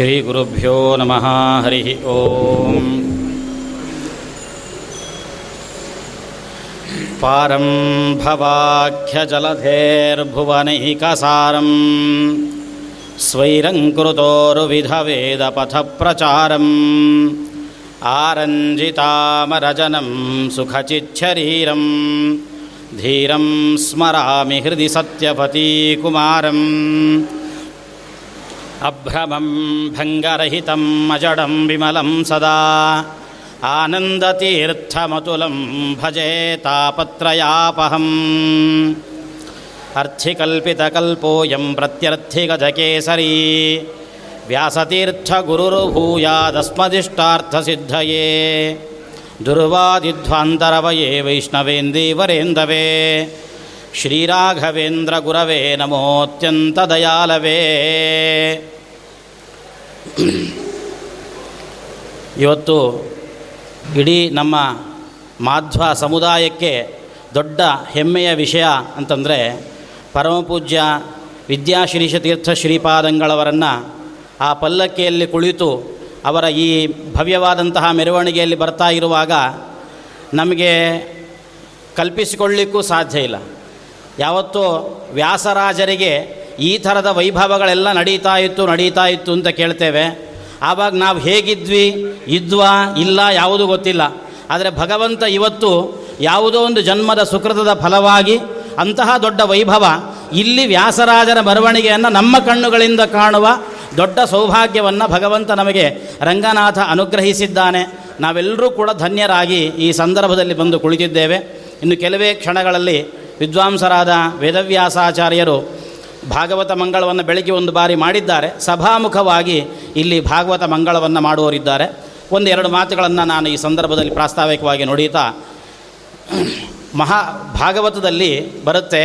श्रीगुरुभ्यो नमः हरिः ॐ पारं भवाख्यजलधेर्भुवनैकसारम् स्वैरङ्कृतोरुविधवेदपथप्रचारम् आरञ्जितामरजनं सुखचिच्छरीरं धीरं स्मरामि हृदि सत्यपतीकुमारम् अभ्रमं भङ्गरहितम् अजडं विमलं सदा। आनन्दतीर्थमतुलं भजे तापत्रयापहम्। अर्थिकल्पितकल्पोऽयं प्रत्यर्थिगजकेसरी। व्यासतीर्थगुरुर्भूयादस्मदिष्टार्थसिद्धये। दुर्वादिध्वान्तरवये वैष्णवेन्दीवरेन्दवे ಶ್ರೀರಾಘವೇಂದ್ರಗುರವೇ ನಮೋತ್ಯಂತದಯಾಲವೇ ಇವತ್ತು ಇಡೀ ನಮ್ಮ ಮಾಧ್ವ ಸಮುದಾಯಕ್ಕೆ ದೊಡ್ಡ ಹೆಮ್ಮೆಯ ವಿಷಯ ಅಂತಂದರೆ ಪರಮಪೂಜ್ಯ ವಿದ್ಯಾಶ್ರೀಷತೀರ್ಥ ಶ್ರೀಪಾದಂಗಳವರನ್ನು ಆ ಪಲ್ಲಕ್ಕಿಯಲ್ಲಿ ಕುಳಿತು ಅವರ ಈ ಭವ್ಯವಾದಂತಹ ಮೆರವಣಿಗೆಯಲ್ಲಿ ಬರ್ತಾ ಇರುವಾಗ ನಮಗೆ ಕಲ್ಪಿಸಿಕೊಳ್ಳಿಕ್ಕೂ ಸಾಧ್ಯ ಇಲ್ಲ. ಯಾವತ್ತೂ ವ್ಯಾಸರಾಜರಿಗೆ ಈ ಥರದ ವೈಭವಗಳೆಲ್ಲ ನಡೀತಾ ಇತ್ತು ನಡೀತಾ ಇತ್ತು ಅಂತ ಕೇಳ್ತೇವೆ. ಆವಾಗ ನಾವು ಹೇಗಿದ್ವಿ, ಇದ್ವಾ, ಇಲ್ಲ ಯಾವುದೂ ಗೊತ್ತಿಲ್ಲ. ಆದರೆ ಭಗವಂತ ಇವತ್ತು ಯಾವುದೋ ಒಂದು ಜನ್ಮದ ಸುಕೃತದ ಫಲವಾಗಿ ಅಂತಹ ದೊಡ್ಡ ವೈಭವ, ಇಲ್ಲಿ ವ್ಯಾಸರಾಜರ ಮೆರವಣಿಗೆಯನ್ನು ನಮ್ಮ ಕಣ್ಣುಗಳಿಂದ ಕಾಣುವ ದೊಡ್ಡ ಸೌಭಾಗ್ಯವನ್ನು ಭಗವಂತ ನಮಗೆ ರಂಗನಾಥ ಅನುಗ್ರಹಿಸಿದ್ದಾನೆ. ನಾವೆಲ್ಲರೂ ಕೂಡ ಧನ್ಯರಾಗಿ ಈ ಸಂದರ್ಭದಲ್ಲಿ ಬಂದು ಕುಳಿತಿದ್ದೇವೆ. ಇನ್ನು ಕೆಲವೇ ಕ್ಷಣಗಳಲ್ಲಿ ವಿದ್ವಾಂಸರಾದ ವೇದವ್ಯಾಸಾಚಾರ್ಯರು ಭಾಗವತ ಮಂಗಳವನ್ನು ಬೆಳಗ್ಗೆ ಒಂದು ಬಾರಿ ಮಾಡಿದ್ದಾರೆ. ಸಭಾಮುಖವಾಗಿ ಇಲ್ಲಿ ಭಾಗವತ ಮಂಗಳವನ್ನು ಮಾಡುವವರಿದ್ದಾರೆ. ಒಂದೆರಡು ಮಾತುಗಳನ್ನು ನಾನು ಈ ಸಂದರ್ಭದಲ್ಲಿ ಪ್ರಾಸ್ತಾವಿಕವಾಗಿ ನುಡಿಯುತ್ತಾ ಮಹಾ ಭಾಗವತದಲ್ಲಿ ಬರುತ್ತೆ,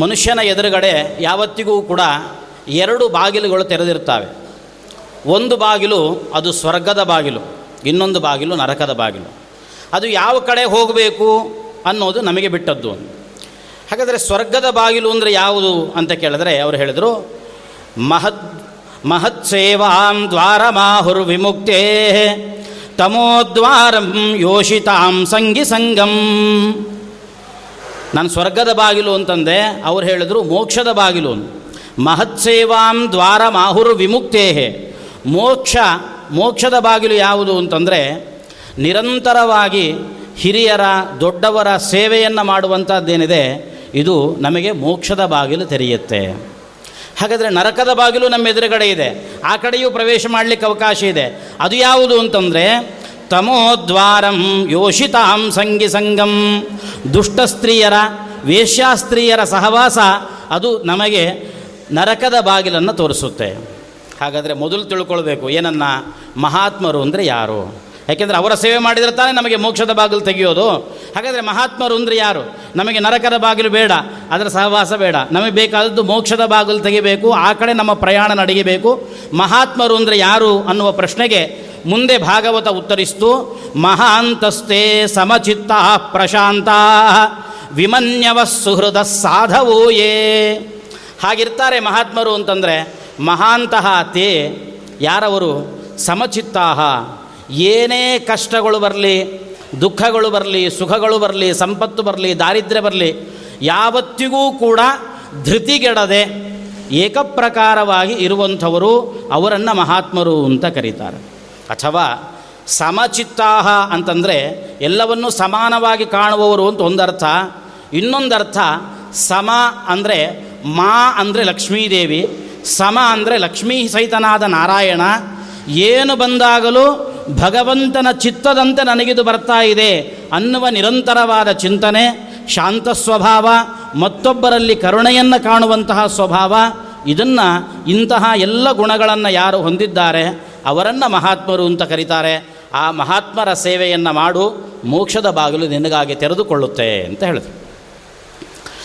ಮನುಷ್ಯನ ಎದುರುಗಡೆ ಯಾವತ್ತಿಗೂ ಕೂಡ ಎರಡು ಬಾಗಿಲುಗಳು ತೆರೆದಿರ್ತವೆ ಒಂದು ಬಾಗಿಲು ಅದು ಸ್ವರ್ಗದ ಬಾಗಿಲು, ಇನ್ನೊಂದು ಬಾಗಿಲು ನರಕದ ಬಾಗಿಲು. ಅದು ಯಾವ ಕಡೆ ಹೋಗಬೇಕು? ಅನ್ನೋದು ನಮಗೆ ಬಿಟ್ಟದ್ದು. ಹಾಗಾದರೆ ಸ್ವರ್ಗದ ಬಾಗಿಲು ಅಂದರೆ ಯಾವುದು ಅಂತ ಕೇಳಿದ್ರೆ ಅವರು ಹೇಳಿದರು, ಮಹದ್ ಮಹತ್ ಸೇವಾಂ ದ್ವಾರ ಮಾಹುರ್ ವಿಮುಕ್ತೇ ತಮೋದ್ವಾರಂ ಯೋಷಿತಾಂ ಸಂಗಿ ಸಂಗಂ. ನಾನು ಸ್ವರ್ಗದ ಬಾಗಿಲು ಅಂತಂದೆ, ಅವ್ರು ಹೇಳಿದರು ಮೋಕ್ಷದ ಬಾಗಿಲು ಮಹತ್ ಸೇವಾಂ ದ್ವಾರ ಮಾಹುರ್ ವಿಮುಕ್ತೇ, ಮೋಕ್ಷ, ಮೋಕ್ಷದ ಬಾಗಿಲು ಯಾವುದು ಅಂತಂದರೆ ನಿರಂತರವಾಗಿ ಹಿರಿಯರ, ದೊಡ್ಡವರ ಸೇವೆಯನ್ನು ಮಾಡುವಂಥದ್ದೇನಿದೆ ಇದು ನಮಗೆ ಮೋಕ್ಷದ ಬಾಗಿಲು ತೆರೆಯುತ್ತೆ. ಹಾಗಾದರೆ ನರಕದ ಬಾಗಿಲು ನಮ್ಮ ಎದುರುಗಡೆ ಇದೆ. ಆ ಕಡೆಯೂ ಪ್ರವೇಶ ಮಾಡಲಿಕ್ಕೆ ಅವಕಾಶ ಇದೆ. ಅದು ಯಾವುದು ಅಂತಂದರೆ, ತಮೋದ್ವಾರಂ ಯೋಷಿತಾಂ ಸಂಗಿ ಸಂಗಂ. ದುಷ್ಟ ಸ್ತ್ರೀಯರ, ವೇಶ್ಯಾಸ್ತ್ರೀಯರ ಸಹವಾಸ ಅದು ನಮಗೆ ನರಕದ ಬಾಗಿಲನ್ನು ತೋರಿಸುತ್ತೆ. ಹಾಗಾದರೆ ಮೊದಲು ತಿಳ್ಕೊಳ್ಬೇಕು, ಏನನ್ನ? ಮಹಾತ್ಮರು ಅಂದರೆ ಯಾರು? ಯಾಕೆಂದರೆ ಅವರ ಸೇವೆ ಮಾಡಿದರೆ ತಾನೇ ನಮಗೆ ಮೋಕ್ಷದ ಬಾಗಿಲು ತೆಗೆಯೋದು. ಹಾಗಾದರೆ ಮಹಾತ್ಮರು ಅಂದರೆ ಯಾರು? ನಮಗೆ ನರಕದ ಬಾಗಿಲು ಬೇಡ, ಅದರ ಸಹವಾಸ ಬೇಡ. ನಮಗೆ ಬೇಕಾದದ್ದು ಮೋಕ್ಷದ ಬಾಗಿಲು ತೆಗಿಬೇಕು, ಆ ಕಡೆ ನಮ್ಮ ಪ್ರಯಾಣ ನಡೆಯಬೇಕು ಮಹಾತ್ಮರು ಅಂದರೆ ಯಾರು ಅನ್ನುವ ಪ್ರಶ್ನೆಗೆ ಮುಂದೆ ಭಾಗವತ ಉತ್ತರಿಸ್ತು ಮಹಾಂತಸ್ತೆ ಸಮಚಿತ್ತ ಪ್ರಶಾಂತ ವಿಮನ್ಯವ ಸುಹೃದ ಸಾಧವೋ ಯೇ. ಹಾಗಿರ್ತಾರೆ ಮಹಾತ್ಮರು ಅಂತಂದರೆ ಮಹಾಂತಹ ತೇ ಯಾರವರು? ಸಮಚಿತ್ತಾಹ ಏನೇ ಕಷ್ಟಗಳು ಬರಲಿ, ದುಃಖಗಳು ಬರಲಿ, ಸುಖಗಳು ಬರಲಿ, ಸಂಪತ್ತು ಬರಲಿ, ದಾರಿದ್ರ್ಯ ಬರಲಿ, ಯಾವತ್ತಿಗೂ ಕೂಡ ಧೃತಿಗೆಡದೆ ಏಕಪ್ರಕಾರವಾಗಿ ಇರುವಂಥವರು ಅವರನ್ನು ಮಹಾತ್ಮರು ಅಂತ ಕರೀತಾರೆ. ಅಥವಾ ಸಮಚಿತ್ತಾಹ ಅಂತಂದರೆ ಎಲ್ಲವನ್ನೂ ಸಮಾನವಾಗಿ ಕಾಣುವವರು ಅಂತ ಒಂದರ್ಥ. ಇನ್ನೊಂದರ್ಥ, ಸಮ ಅಂದರೆ ಮಾ ಅಂದರೆ ಲಕ್ಷ್ಮೀದೇವಿ, ಸಮ ಅಂದರೆ ಲಕ್ಷ್ಮೀ ಸಹಿತನಾದ ನಾರಾಯಣ. ಏನು ಬಂದಾಗಲೂ ಭಗವಂತನ ಚಿತ್ತದಂತೆ ನನಗಿದು ಬರ್ತಾ ಇದೆ ಅನ್ನುವ ನಿರಂತರವಾದ ಚಿಂತನೆ, ಶಾಂತ ಸ್ವಭಾವ, ಮತ್ತೊಬ್ಬರಲ್ಲಿ ಕರುಣೆಯನ್ನು ಕಾಣುವಂತಹ ಸ್ವಭಾವ, ಇದನ್ನು ಇಂತಹ ಎಲ್ಲ ಗುಣಗಳನ್ನು ಯಾರು ಹೊಂದಿದ್ದಾರೆ, ಅವರನ್ನು ಮಹಾತ್ಮರು ಅಂತ ಕರೀತಾರೆ. ಆ ಮಹಾತ್ಮರ ಸೇವೆಯನ್ನು ಮಾಡು, ಮೋಕ್ಷದ ಬಾಗಿಲು ನಿನಗಾಗಿ ತೆರೆದುಕೊಳ್ಳುತ್ತೆ ಅಂತ ಹೇಳಿದ್ರು.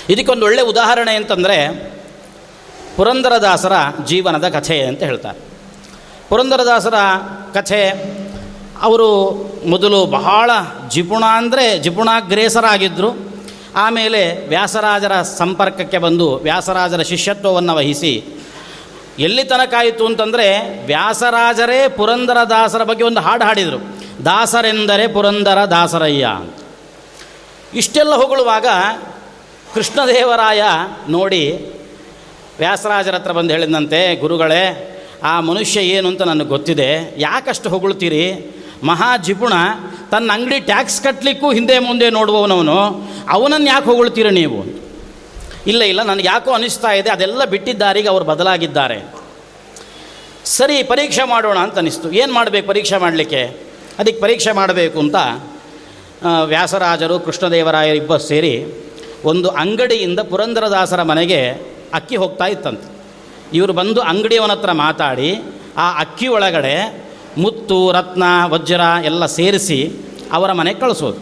ಇದಕ್ಕೊಂದು ಒಳ್ಳೆಯ ಉದಾಹರಣೆ ಅಂತಂದರೆ ಪುರಂದರದಾಸರ ಜೀವನದ ಕಥೆ ಅಂತ ಹೇಳ್ತಾರೆ. ಪುರಂದರದಾಸರ ಕಥೆ ಅವರು ಮೊದಲು ಬಹಳ ಜಿಪುಣ ಅಂದರೆ ಜಿಪುಣಾಗ್ರೇಸರಾಗಿದ್ದರು ಆಮೇಲೆ ವ್ಯಾಸರಾಜರ ಸಂಪರ್ಕಕ್ಕೆ ಬಂದು ವ್ಯಾಸರಾಜರ ಶಿಷ್ಯತ್ವವನ್ನು ವಹಿಸಿ, ಎಲ್ಲಿ ತನಕ ಆಯಿತು ಅಂತಂದರೆ ವ್ಯಾಸರಾಜರೇ ಪುರಂದರ ದಾಸರ ಬಗ್ಗೆ ಒಂದು ಹಾಡು ಹಾಡಿದರು. ದಾಸರೆಂದರೆ ಪುರಂದರ ದಾಸರಯ್ಯ ಇಷ್ಟೆಲ್ಲ ಹೊಗಳುವಾಗ ಕೃಷ್ಣದೇವರಾಯ ನೋಡಿ ವ್ಯಾಸರಾಜರ ಹತ್ರ ಬಂದು ಹೇಳಿದಂತೆ ಗುರುಗಳೇ, ಆ ಮನುಷ್ಯ ಏನು ಅಂತ ನನಗೆ ಗೊತ್ತಿದೆ. ಯಾಕಷ್ಟು ಹೊಗಳ್ತೀರಿ? ಮಹಾ ಜಿಪುಣ ತನ್ನ ಅಂಗಡಿ ಟ್ಯಾಕ್ಸ್ ಕಟ್ಟಲಿಕ್ಕೂ ಹಿಂದೆ ಮುಂದೆ ನೋಡುವವನವನು, ಅವನನ್ನು ಯಾಕೆ ಹೊಗಳ್ತೀರ ನೀವು? ಇಲ್ಲ ಇಲ್ಲ, ನನಗೆ ಯಾಕೋ ಅನಿಸ್ತಾ ಇದೆ, ಅದೆಲ್ಲ ಬಿಟ್ಟಿದ್ದಾರಿಗೆ ಅವರು ಬದಲಾಗಿದ್ದಾರೆ. ಸರಿ, ಪರೀಕ್ಷೆ ಮಾಡೋಣ ಅಂತ ಅನಿಸ್ತು. ಏನು ಮಾಡಬೇಕು ಪರೀಕ್ಷೆ ಮಾಡಲಿಕ್ಕೆ? ಅದಕ್ಕೆ ಪರೀಕ್ಷೆ ಮಾಡಬೇಕು ಅಂತ ವ್ಯಾಸರಾಜರು, ಕೃಷ್ಣದೇವರಾಯರು ಇಬ್ಬರು ಸೇರಿ ಒಂದು ಅಂಗಡಿಯಿಂದ ಪುರಂದರದಾಸರ ಮನೆಗೆ ಅಕ್ಕಿ ಹೋಗ್ತಾ ಇತ್ತಂತೆ. ಇವರು ಬಂದು ಅಂಗಡಿಯವನ ಹತ್ರ ಮಾತಾಡಿ, ಆ ಅಕ್ಕಿ ಒಳಗಡೆ ಮುತ್ತು, ರತ್ನ, ವಜ್ರ ಎಲ್ಲ ಸೇರಿಸಿ ಅವರ ಮನೆಗೆ ಕಳಿಸೋದು.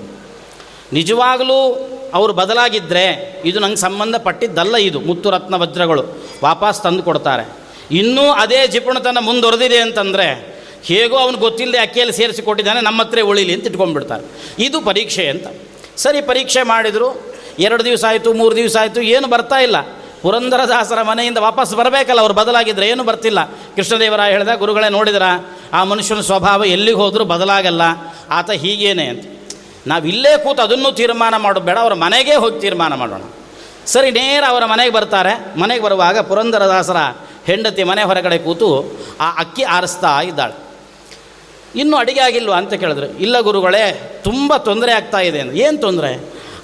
ನಿಜವಾಗಲೂ ಅವರು ಬದಲಾಗಿದ್ದರೆ ಇದು ನಂಗೆ ಸಂಬಂಧಪಟ್ಟಿದ್ದಲ್ಲ ಇದು, ಮುತ್ತು, ರತ್ನ, ವಜ್ರಗಳು ವಾಪಸ್ ತಂದು ಕೊಡ್ತಾರೆ. ಇನ್ನೂ ಅದೇ ಜಿಪುಣತನ ಮುಂದುವರೆದಿದೆ ಅಂತಂದರೆ ಹೇಗೋ ಅವನು ಗೊತ್ತಿಲ್ಲದೆ ಅಕ್ಕಿಯಲ್ಲಿ ಸೇರಿಸಿ ಕೊಟ್ಟಿದ್ದಾನೆ, ನಮ್ಮ ಹತ್ರ ಉಳಿಲಿ ಅಂತ ಇಟ್ಕೊಂಡ್ಬಿಡ್ತಾರೆ. ಇದು ಪರೀಕ್ಷೆ ಅಂತ. ಸರಿ, ಪರೀಕ್ಷೆ ಮಾಡಿದರು, ಎರಡು ದಿವಸ ಆಯಿತು, ಮೂರು ದಿವಸ ಆಯಿತು, ಏನು ಬರ್ತಾ ಇಲ್ಲ. ಪುರಂದರದಾಸರ ಮನೆಯಿಂದ ವಾಪಸ್ ಬರಬೇಕಲ್ಲ, ಅವ್ರು ಬದಲಾಗಿದ್ದರೆ ಏನು ಬರ್ತಿಲ್ಲ. ಕೃಷ್ಣದೇವರಾಯ ಹೇಳಿದ, ಗುರುಗಳೇ ನೋಡಿದ್ರ, ಆ ಮನುಷ್ಯನ ಸ್ವಭಾವ ಎಲ್ಲಿಗೆ ಹೋದರೂ ಬದಲಾಗಲ್ಲ, ಆತ ಹೀಗೇನೆ ಅಂತ. ನಾವು ಇಲ್ಲೇ ಕೂತು ಅದನ್ನು ತೀರ್ಮಾನ ಮಾಡೋದು ಬೇಡ, ಅವರ ಮನೆಗೆ ಹೋಗಿ ತೀರ್ಮಾನ ಮಾಡೋಣ. ಸರಿ, ನೇರ ಅವರ ಮನೆಗೆ ಬರ್ತಾರೆ. ಮನೆಗೆ ಬರುವಾಗ ಪುರಂದರದಾಸರ ಹೆಂಡತಿ ಮನೆ ಹೊರಗಡೆ ಕೂತು ಆ ಅಕ್ಕಿ ಆರಿಸ್ತಾ ಇದ್ದಾಳೆ. ಇನ್ನೂ ಅಡಿಗೆ ಆಗಿಲ್ವಾ ಅಂತ ಕೇಳಿದ್ರು. ಇಲ್ಲ ಗುರುಗಳೇ, ತುಂಬ ತೊಂದರೆ ಆಗ್ತಾ ಇದೆ ಏನು ತೊಂದರೆ?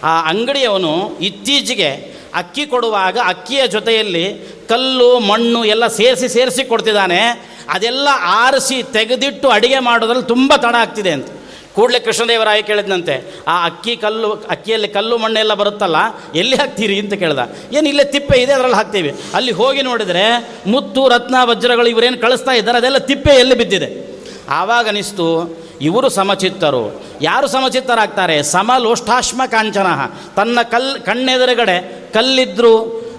ಆ ಅಂಗಡಿಯವನು ಇತ್ತೀಚೆಗೆ ಅಕ್ಕಿ ಕೊಡುವಾಗ ಅಕ್ಕಿಯ ಜೊತೆಯಲ್ಲಿ ಕಲ್ಲು, ಮಣ್ಣು ಎಲ್ಲ ಸೇರಿಸಿ ಸೇರಿಸಿ ಕೊಡ್ತಿದ್ದಾನೆ. ಅದೆಲ್ಲ ಆರಿಸಿ ತೆಗೆದಿಟ್ಟು ಅಡುಗೆ ಮಾಡೋದ್ರಲ್ಲಿ ತುಂಬ ತಡ ಆಗ್ತಿದೆ ಅಂತ. ಕೂಡಲೇ ಕೃಷ್ಣದೇವರಾಯ ಕೇಳಿದ್ನಂತೆ, ಆ ಅಕ್ಕಿ, ಕಲ್ಲು, ಅಕ್ಕಿಯಲ್ಲಿ ಕಲ್ಲು ಮಣ್ಣೆಲ್ಲ ಬರುತ್ತಲ್ಲ, ಎಲ್ಲಿ ಹಾಕ್ತೀರಿ? ಅಂತ ಕೇಳ್ದ. ಏನು ಇಲ್ಲೇ ತಿಪ್ಪೆ ಇದೆ, ಅದರಲ್ಲಿ ಹಾಕ್ತೀವಿ. ಅಲ್ಲಿ ಹೋಗಿ ನೋಡಿದರೆ ಮುತ್ತು, ರತ್ನ, ವಜ್ರಗಳು ಇವರೇನು ಕಳಿಸ್ತಾ ಇದ್ದಾರೆ, ಅದೆಲ್ಲ ತಿಪ್ಪೆ ಎಲ್ಲಿ ಬಿದ್ದಿದೆ. ಆವಾಗ ಅನಿಸ್ತು ಇವರು ಸಮಚಿತ್ತರು. ಯಾರು ಸಮಚಿತ್ತರಾಗ್ತಾರೆ? ಸಮಲೋಷ್ಠಾಶ್ಮ ಕಾಂಚನ. ತನ್ನ ಕಲ್, ಕಣ್ಣೆದುರುಗಡೆ ಕಲ್ಲಿದ್ದರು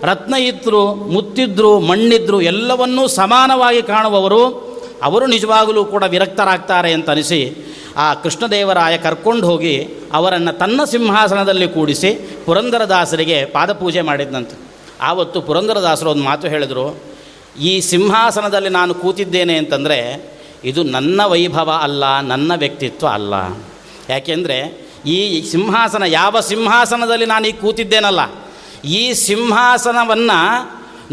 ರತ್ನ ಇದ್ರು ಮುತ್ತಿದ್ರು, ಮಣ್ಣಿದ್ರು, ಎಲ್ಲವನ್ನೂ ಸಮಾನವಾಗಿ ಕಾಣುವವರು, ಅವರು ನಿಜವಾಗಲೂ ಕೂಡ ವಿರಕ್ತರಾಗ್ತಾರೆ ಅಂತ ಅನಿಸಿ ಆ ಕೃಷ್ಣದೇವರಾಯ ಕರ್ಕೊಂಡು ಹೋಗಿ ಅವರನ್ನು ತನ್ನ ಸಿಂಹಾಸನದಲ್ಲಿ ಕೂಡಿಸಿ ಪುರಂದರದಾಸರಿಗೆ ಪಾದಪೂಜೆ ಮಾಡಿದ್ನಂತೆ. ಆವತ್ತು ಪುರಂದರದಾಸರು ಒಂದು ಮಾತು ಹೇಳಿದರು, ಈ ಸಿಂಹಾಸನದಲ್ಲಿ ನಾನು ಕೂತಿದ್ದೇನೆ ಅಂತಂದರೆ ಇದು ನನ್ನ ವೈಭವ ಅಲ್ಲ, ನನ್ನ ವ್ಯಕ್ತಿತ್ವ ಅಲ್ಲ. ಯಾಕೆಂದರೆ ಈ ಸಿಂಹಾಸನ, ಯಾವ ಸಿಂಹಾಸನದಲ್ಲಿ ನಾನು ಈಗ ಕೂತಿದ್ದೇನಲ್ಲ, ಈ ಸಿಂಹಾಸನವನ್ನು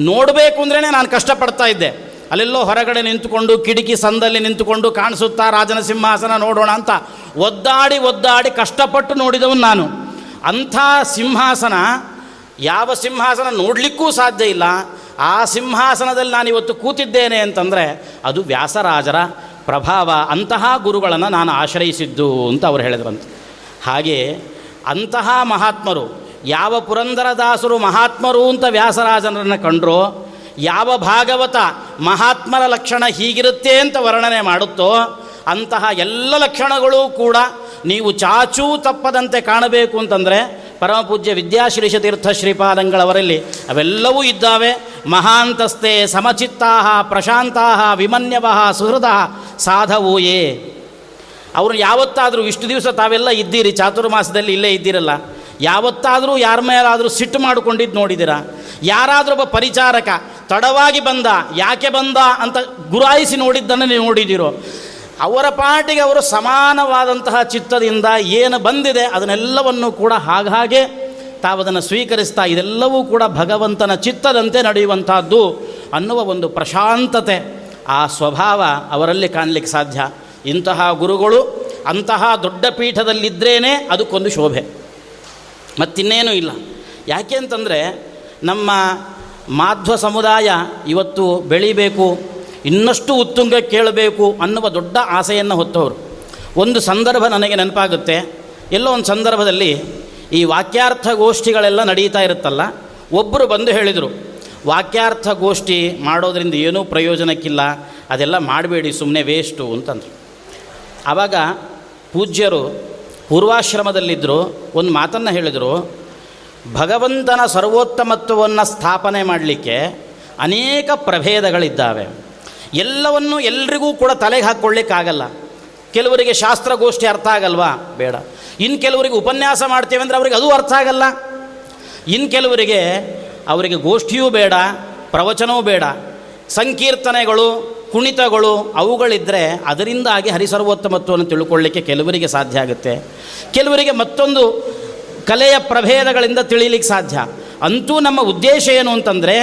ನೋಡಬೇಕು ಅಂದ್ರೇ ನಾನು ಕಷ್ಟಪಡ್ತಾ ಇದ್ದೆ. ಅಲ್ಲೆಲ್ಲೋ ಹೊರಗಡೆ ನಿಂತುಕೊಂಡು, ಕಿಟಕಿ ಸಂದಲ್ಲಿ ನಿಂತುಕೊಂಡು ಕಾಣಿಸುತ್ತಾ ರಾಜನ ಸಿಂಹಾಸನ ನೋಡೋಣ ಅಂತ ಒದ್ದಾಡಿ ಒದ್ದಾಡಿ ಕಷ್ಟಪಟ್ಟು ನೋಡಿದವನು ನಾನು. ಅಂಥ ಸಿಂಹಾಸನ ಯಾವ ಸಿಂಹಾಸನ ನೋಡಲಿಕ್ಕೂ ಸಾಧ್ಯ ಇಲ್ಲ. ಆ ಸಿಂಹಾಸನದಲ್ಲಿ ನಾನು ಇವತ್ತು ಕೂತಿದ್ದೇನೆ ಅಂತಂದರೆ ಅದು ವ್ಯಾಸರಾಜರ ಪ್ರಭಾವ, ಅಂತಹ ಗುರುಗಳನ್ನು ನಾನು ಆಶ್ರಯಿಸಿದ್ದು ಅಂತ ಅವರು ಹೇಳಿದ್ರಂತೆ. ಹಾಗೆ ಅಂತಹ ಮಹಾತ್ಮರು, ಯಾವ ಪುರಂದರದಾಸರು ಮಹಾತ್ಮರು ಅಂತ ವ್ಯಾಸರಾಜನನ್ನು ಕಂಡ್ರೋ, ಯಾವ ಭಾಗವತ ಮಹಾತ್ಮರ ಲಕ್ಷಣ ಹೀಗಿರುತ್ತೆ ಅಂತ ವರ್ಣನೆ ಮಾಡುತ್ತೋ ಅಂತಹ ಎಲ್ಲ ಲಕ್ಷಣಗಳು ಕೂಡ ನೀವು ಚಾಚೂ ತಪ್ಪದಂತೆ ಕಾಣಬೇಕು ಅಂತಂದರೆ ಪರಮಪೂಜ್ಯ ವಿದ್ಯಾಶ್ರೀಷ ತೀರ್ಥ ಶ್ರೀಪಾದಂಗಳವರಲ್ಲಿ ಅವೆಲ್ಲವೂ ಇದ್ದಾವೆ. ಮಹಾಂತಸ್ತೆ ಸಮಚಿತ್ತಾಹ ಪ್ರಶಾಂತಾಹ ವಿಮನ್ಯವಹ ಸುಹೃದ ಸಾಧವೂಯೇ. ಅವರು ಯಾವತ್ತಾದರೂ ಇಷ್ಟು ದಿವಸ ತಾವೆಲ್ಲ ಇದ್ದೀರಿ, ಚಾತುರ್ಮಾಸದಲ್ಲಿ ಇಲ್ಲೇ ಇದ್ದೀರಲ್ಲ. ಯಾವತ್ತಾದರೂ ಯಾರ ಮೇಲಾದರೂ ಸಿಟ್ಟು ಮಾಡಿಕೊಂಡಿದ್ದು ನೋಡಿದ್ದೀರಾ? ಯಾರಾದರೂ ಒಬ್ಬ ಪರಿಚಾರಕ ತಡವಾಗಿ ಬಂದ, ಯಾಕೆ ಬಂದ ಅಂತ ಗುರಾಯಿಸಿ ನೋಡಿದ್ದನ್ನು ನೀವು ನೋಡಿದ್ದೀರೋ? ಅವರ ಪಾಟಿಗೆ ಅವರು ಸಮಾನವಾದಂತಹ ಚಿತ್ತದಿಂದ ಏನು ಬಂದಿದೆ ಅದನ್ನೆಲ್ಲವನ್ನು ಕೂಡ ಹಾಗಾಗೆ ತಾವದನ್ನು ಸ್ವೀಕರಿಸ್ತಾ ಇದೆಲ್ಲವೂ ಕೂಡ ಭಗವಂತನ ಚಿತ್ತದಂತೆ ನಡೆಯುವಂತಹದ್ದು ಅನ್ನುವ ಒಂದು ಪ್ರಶಾಂತತೆ, ಆ ಸ್ವಭಾವ ಅವರಲ್ಲಿ ಕಾಣಲಿಕ್ಕೆ ಸಾಧ್ಯ. ಇಂತಹ ಗುರುಗಳು ಅಂತಹ ದೊಡ್ಡ ಪೀಠದಲ್ಲಿದ್ದರೇನೆ ಅದಕ್ಕೊಂದು ಶೋಭೆ. ಮತ್ತಿನ್ನೇನೂ ಇಲ್ಲ. ಯಾಕೆ ಅಂತಂದರೆ ನಮ್ಮ ಮಾಧ್ವ ಸಮುದಾಯ ಇವತ್ತು ಬೆಳಿಬೇಕು ಇನ್ನಷ್ಟು ಉತ್ತುಂಗ ಕೇಳಬೇಕು ಅನ್ನುವ ದೊಡ್ಡ ಆಸೆಯನ್ನು ಹೊತ್ತವರು. ಒಂದು ಸಂದರ್ಭ ನನಗೆ ನೆನಪಾಗುತ್ತೆ. ಎಲ್ಲೋ ಒಂದು ಸಂದರ್ಭದಲ್ಲಿ ಈ ವಾಕ್ಯಾರ್ಥ ಗೋಷ್ಠಿಗಳೆಲ್ಲ ನಡೀತಾ ಇರುತ್ತಲ್ಲ ಒಬ್ಬರು ಬಂದು ಹೇಳಿದರು, ವಾಕ್ಯಾರ್ಥ ಗೋಷ್ಠಿ ಮಾಡೋದರಿಂದ ಏನೂ ಪ್ರಯೋಜನಕ್ಕಿಲ್ಲ, ಅದೆಲ್ಲ ಮಾಡಬೇಡಿ ಸುಮ್ಮನೆ ವೇಸ್ಟು ಅಂತಂದರು. ಆವಾಗ ಪೂಜ್ಯರು ಪೂರ್ವಾಶ್ರಮದಲ್ಲಿದ್ದರು ಒಂದು ಮಾತನ್ನು ಹೇಳಿದರು, ಭಗವಂತನ ಸರ್ವೋತ್ತಮತ್ವವನ್ನು ಸ್ಥಾಪನೆ ಮಾಡಲಿಕ್ಕೆ ಅನೇಕ ಪ್ರಭೇದಗಳಿದ್ದಾವೆ. ಎಲ್ಲವನ್ನು ಎಲ್ರಿಗೂ ಕೂಡ ತಲೆಗೆ ಹಾಕ್ಕೊಳ್ಳಿಕ್ಕಾಗಲ್ಲ. ಕೆಲವರಿಗೆ ಶಾಸ್ತ್ರಗೋಷ್ಠಿ ಅರ್ಥ ಆಗಲ್ವಾ? ಬೇಡ. ಇನ್ನು ಕೆಲವರಿಗೆ ಉಪನ್ಯಾಸ ಮಾಡ್ತೇವೆ ಅಂದರೆ ಅವ್ರಿಗೆ ಅದು ಅರ್ಥ ಆಗಲ್ಲ. ಇನ್ನು ಕೆಲವರಿಗೆ ಅವರಿಗೆ ಗೋಷ್ಠಿಯೂ ಬೇಡ, ಪ್ರವಚನವೂ ಬೇಡ. ಸಂಕೀರ್ತನೆಗಳು, ಕುಣಿತಗಳು ಅವುಗಳಿದ್ದರೆ ಅದರಿಂದಾಗಿ ಹರಿಸರ್ವೋತ್ತಮತ್ವವನ್ನು ತಿಳ್ಕೊಳ್ಳಿಕ್ಕೆ ಕೆಲವರಿಗೆ ಸಾಧ್ಯ ಆಗುತ್ತೆ. ಕೆಲವರಿಗೆ ಮತ್ತೊಂದು ಕಲೆಯ ಪ್ರಭೇದಗಳಿಂದ ತಿಳಿಯಲಿಕ್ಕೆ ಸಾಧ್ಯ. ಅಂತೂ ನಮ್ಮ ಉದ್ದೇಶ ಏನು ಅಂತಂದರೆ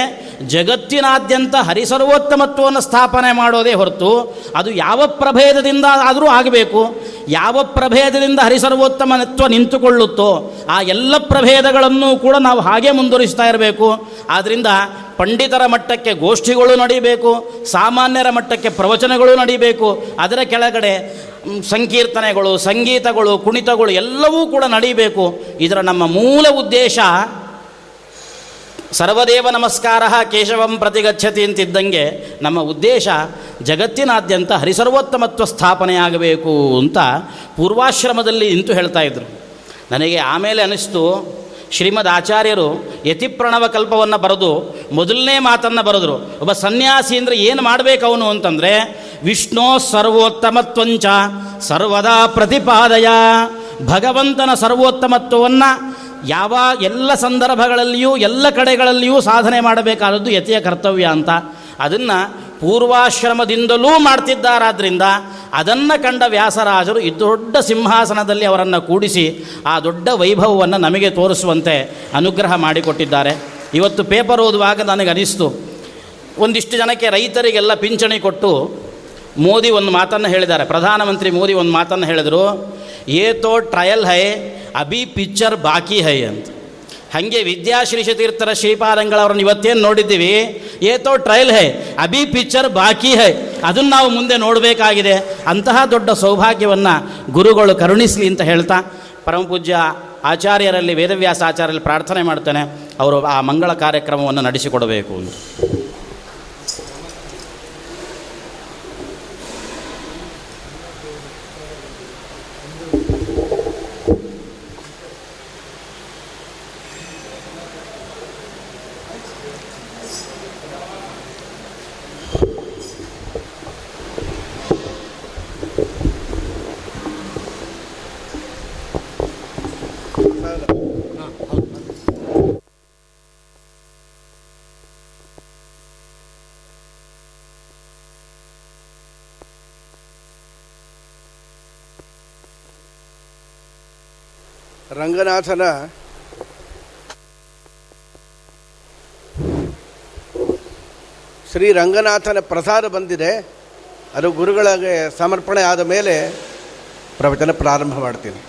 ಜಗತ್ತಿನಾದ್ಯಂತ ಹರಿಸರ್ವೋತ್ತಮತ್ವವನ್ನು ಸ್ಥಾಪನೆ ಮಾಡೋದೇ ಹೊರತು ಅದು ಯಾವ ಪ್ರಭೇದದಿಂದ ಆದರೂ ಆಗಬೇಕು. ಯಾವ ಪ್ರಭೇದದಿಂದ ಹರಿಸರ್ವೋತ್ತಮತ್ವ ನಿಂತುಕೊಳ್ಳುತ್ತೋ ಆ ಎಲ್ಲ ಪ್ರಭೇದಗಳನ್ನು ಕೂಡ ನಾವು ಹಾಗೆ ಮುಂದುವರಿಸ್ತಾ ಇರಬೇಕು. ಆದ್ದರಿಂದ ಪಂಡಿತರ ಮಟ್ಟಕ್ಕೆ ಗೋಷ್ಠಿಗಳು ನಡೀಬೇಕು, ಸಾಮಾನ್ಯರ ಮಟ್ಟಕ್ಕೆ ಪ್ರವಚನಗಳು ನಡೀಬೇಕು, ಅದರ ಕೆಳಗಡೆ ಸಂಕೀರ್ತನೆಗಳು, ಸಂಗೀತಗಳು, ಕುಣಿತಗಳು ಎಲ್ಲವೂ ಕೂಡ ನಡೀಬೇಕು. ಇದರ ನಮ್ಮ ಮೂಲ ಉದ್ದೇಶ ಸರ್ವದೇವ ನಮಸ್ಕಾರ ಕೇಶವಂ ಪ್ರತಿಗಚ್ಚತಿ ಅಂತಿದ್ದಂಗೆ ನಮ್ಮ ಉದ್ದೇಶ ಜಗತ್ತಿನಾದ್ಯಂತ ಹರಿಸರ್ವೋತ್ತಮತ್ವ ಸ್ಥಾಪನೆಯಾಗಬೇಕು ಅಂತ ಪೂರ್ವಾಶ್ರಮದಲ್ಲಿ ನಿಂತು ಹೇಳ್ತಾ ಇದ್ದರು ನನಗೆ ಆಮೇಲೆ ಅನಿಸ್ತು, ಶ್ರೀಮದ್ ಆಚಾರ್ಯರು ಯತಿಪ್ರಣವ ಕಲ್ಪವನ್ನು ಬರೆದು ಮೊದಲನೇ ಮಾತನ್ನು ಬರೆದರು. ಒಬ್ಬ ಸನ್ಯಾಸಿ ಅಂದರೆ ಏನು ಮಾಡಬೇಕು ಅವನು ಅಂತಂದರೆ, ವಿಷ್ಣು ಸರ್ವೋತ್ತಮತ್ವಂಚ ಸರ್ವದಾ ಪ್ರತಿಪಾದಯ, ಭಗವಂತನ ಸರ್ವೋತ್ತಮತ್ವವನ್ನು ಯಾವ ಎಲ್ಲ ಸಂದರ್ಭಗಳಲ್ಲಿಯೂ, ಎಲ್ಲ ಕಡೆಗಳಲ್ಲಿಯೂ ಸಾಧನೆ ಮಾಡಬೇಕಾದದ್ದು ಯತಿಯ ಕರ್ತವ್ಯ ಅಂತ. ಅದನ್ನು ಪೂರ್ವಾಶ್ರಮದಿಂದಲೂ ಮಾಡ್ತಿದ್ದಾರಾದ್ರಿಂದ ಅದನ್ನು ಕಂಡ ವ್ಯಾಸರಾಜರು ಈ ದೊಡ್ಡ ಸಿಂಹಾಸನದಲ್ಲಿ ಅವರನ್ನು ಕೂಡಿಸಿ ಆ ದೊಡ್ಡ ವೈಭವವನ್ನು ನಮಗೆ ತೋರಿಸುವಂತೆ ಅನುಗ್ರಹ ಮಾಡಿಕೊಟ್ಟಿದ್ದಾರೆ. ಇವತ್ತು ಪೇಪರ್ ಓದುವಾಗ ನನಗೆ ಅನಿಸ್ತು ಒಂದಿಷ್ಟು ಜನಕ್ಕೆ ರೈತರಿಗೆಲ್ಲ ಪಿಂಚಣಿ ಕೊಟ್ಟು ಮೋದಿ ಒಂದು ಮಾತನ್ನು ಹೇಳಿದ್ದಾರೆ. ಪ್ರಧಾನಮಂತ್ರಿ ಮೋದಿ ಒಂದು ಮಾತನ್ನು ಹೇಳಿದರು. ಏತೋ ಟ್ರಯಲ್ ಹೈ, ಅಭಿ ಪಿಕ್ಚರ್ ಬಾಕಿ ಹೈ ಅಂತ. ಹಾಗೆ ವಿದ್ಯಾಶ್ರೀ ಶತೀರ್ಥರ ಶ್ರೀಪಾದಂಗಳವ್ರನ್ನ ಇವತ್ತೇನು ನೋಡಿದ್ದೀವಿ? ಏತೋ ಟ್ರಯಲ್ ಹೈ, ಅಭಿ ಪಿಕ್ಚರ್ ಬಾಕಿ ಹೈ, ಅದನ್ನು ನಾವು ಮುಂದೆ ನೋಡಬೇಕಾಗಿದೆ ಅಂತಹ ದೊಡ್ಡ ಸೌಭಾಗ್ಯವನ್ನು ಗುರುಗಳು ಕರುಣಿಸಲಿ ಅಂತ ಹೇಳ್ತಾ ಪರಮಪೂಜ್ಯ ಆಚಾರ್ಯರಲ್ಲಿ, ವೇದವ್ಯಾಸ ಆಚಾರ್ಯರಲ್ಲಿ ಪ್ರಾರ್ಥನೆ ಮಾಡ್ತೇನೆ. ಅವರು ಆ ಮಂಗಳ ಕಾರ್ಯಕ್ರಮವನ್ನು ನಡೆಸಿಕೊಡಬೇಕು ಅಂತ ರಂಗನಾಥನ ಶ್ರೀ ರಂಗನಾಥನ ಪ್ರಸಾದ ಬಂದಿದೆ. ಅದು ಗುರುಗಳಿಗೆ ಸಮರ್ಪಣೆ ಆದ ಮೇಲೆ ಪ್ರವಚನ ಪ್ರಾರಂಭ ಮಾಡ್ತೀನಿ.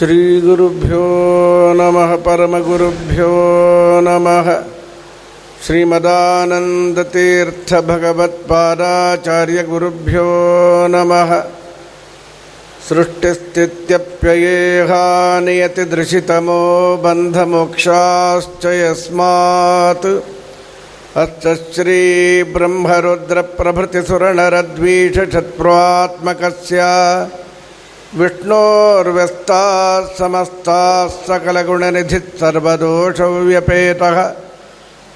श्रीगुरुभ्यो नमः परमगुरुभ्यो नमः। श्रीमदानन्दतीर्थभगवत्पादाचार्यगुरुभ्यो नमः। सृष्टिस्थित्यप्ययेहा नियतिदृशितमो बन्धमोक्षाश्च यस्मात् अश्च श्रीब्रह्मरुद्रप्रभृतिसुरनरद्वीषत्प्रात्मकस्य विष्णोर्व्यस्ताः समस्ताः सकलगुणनिधिः सर्वदोषव्यपेतः।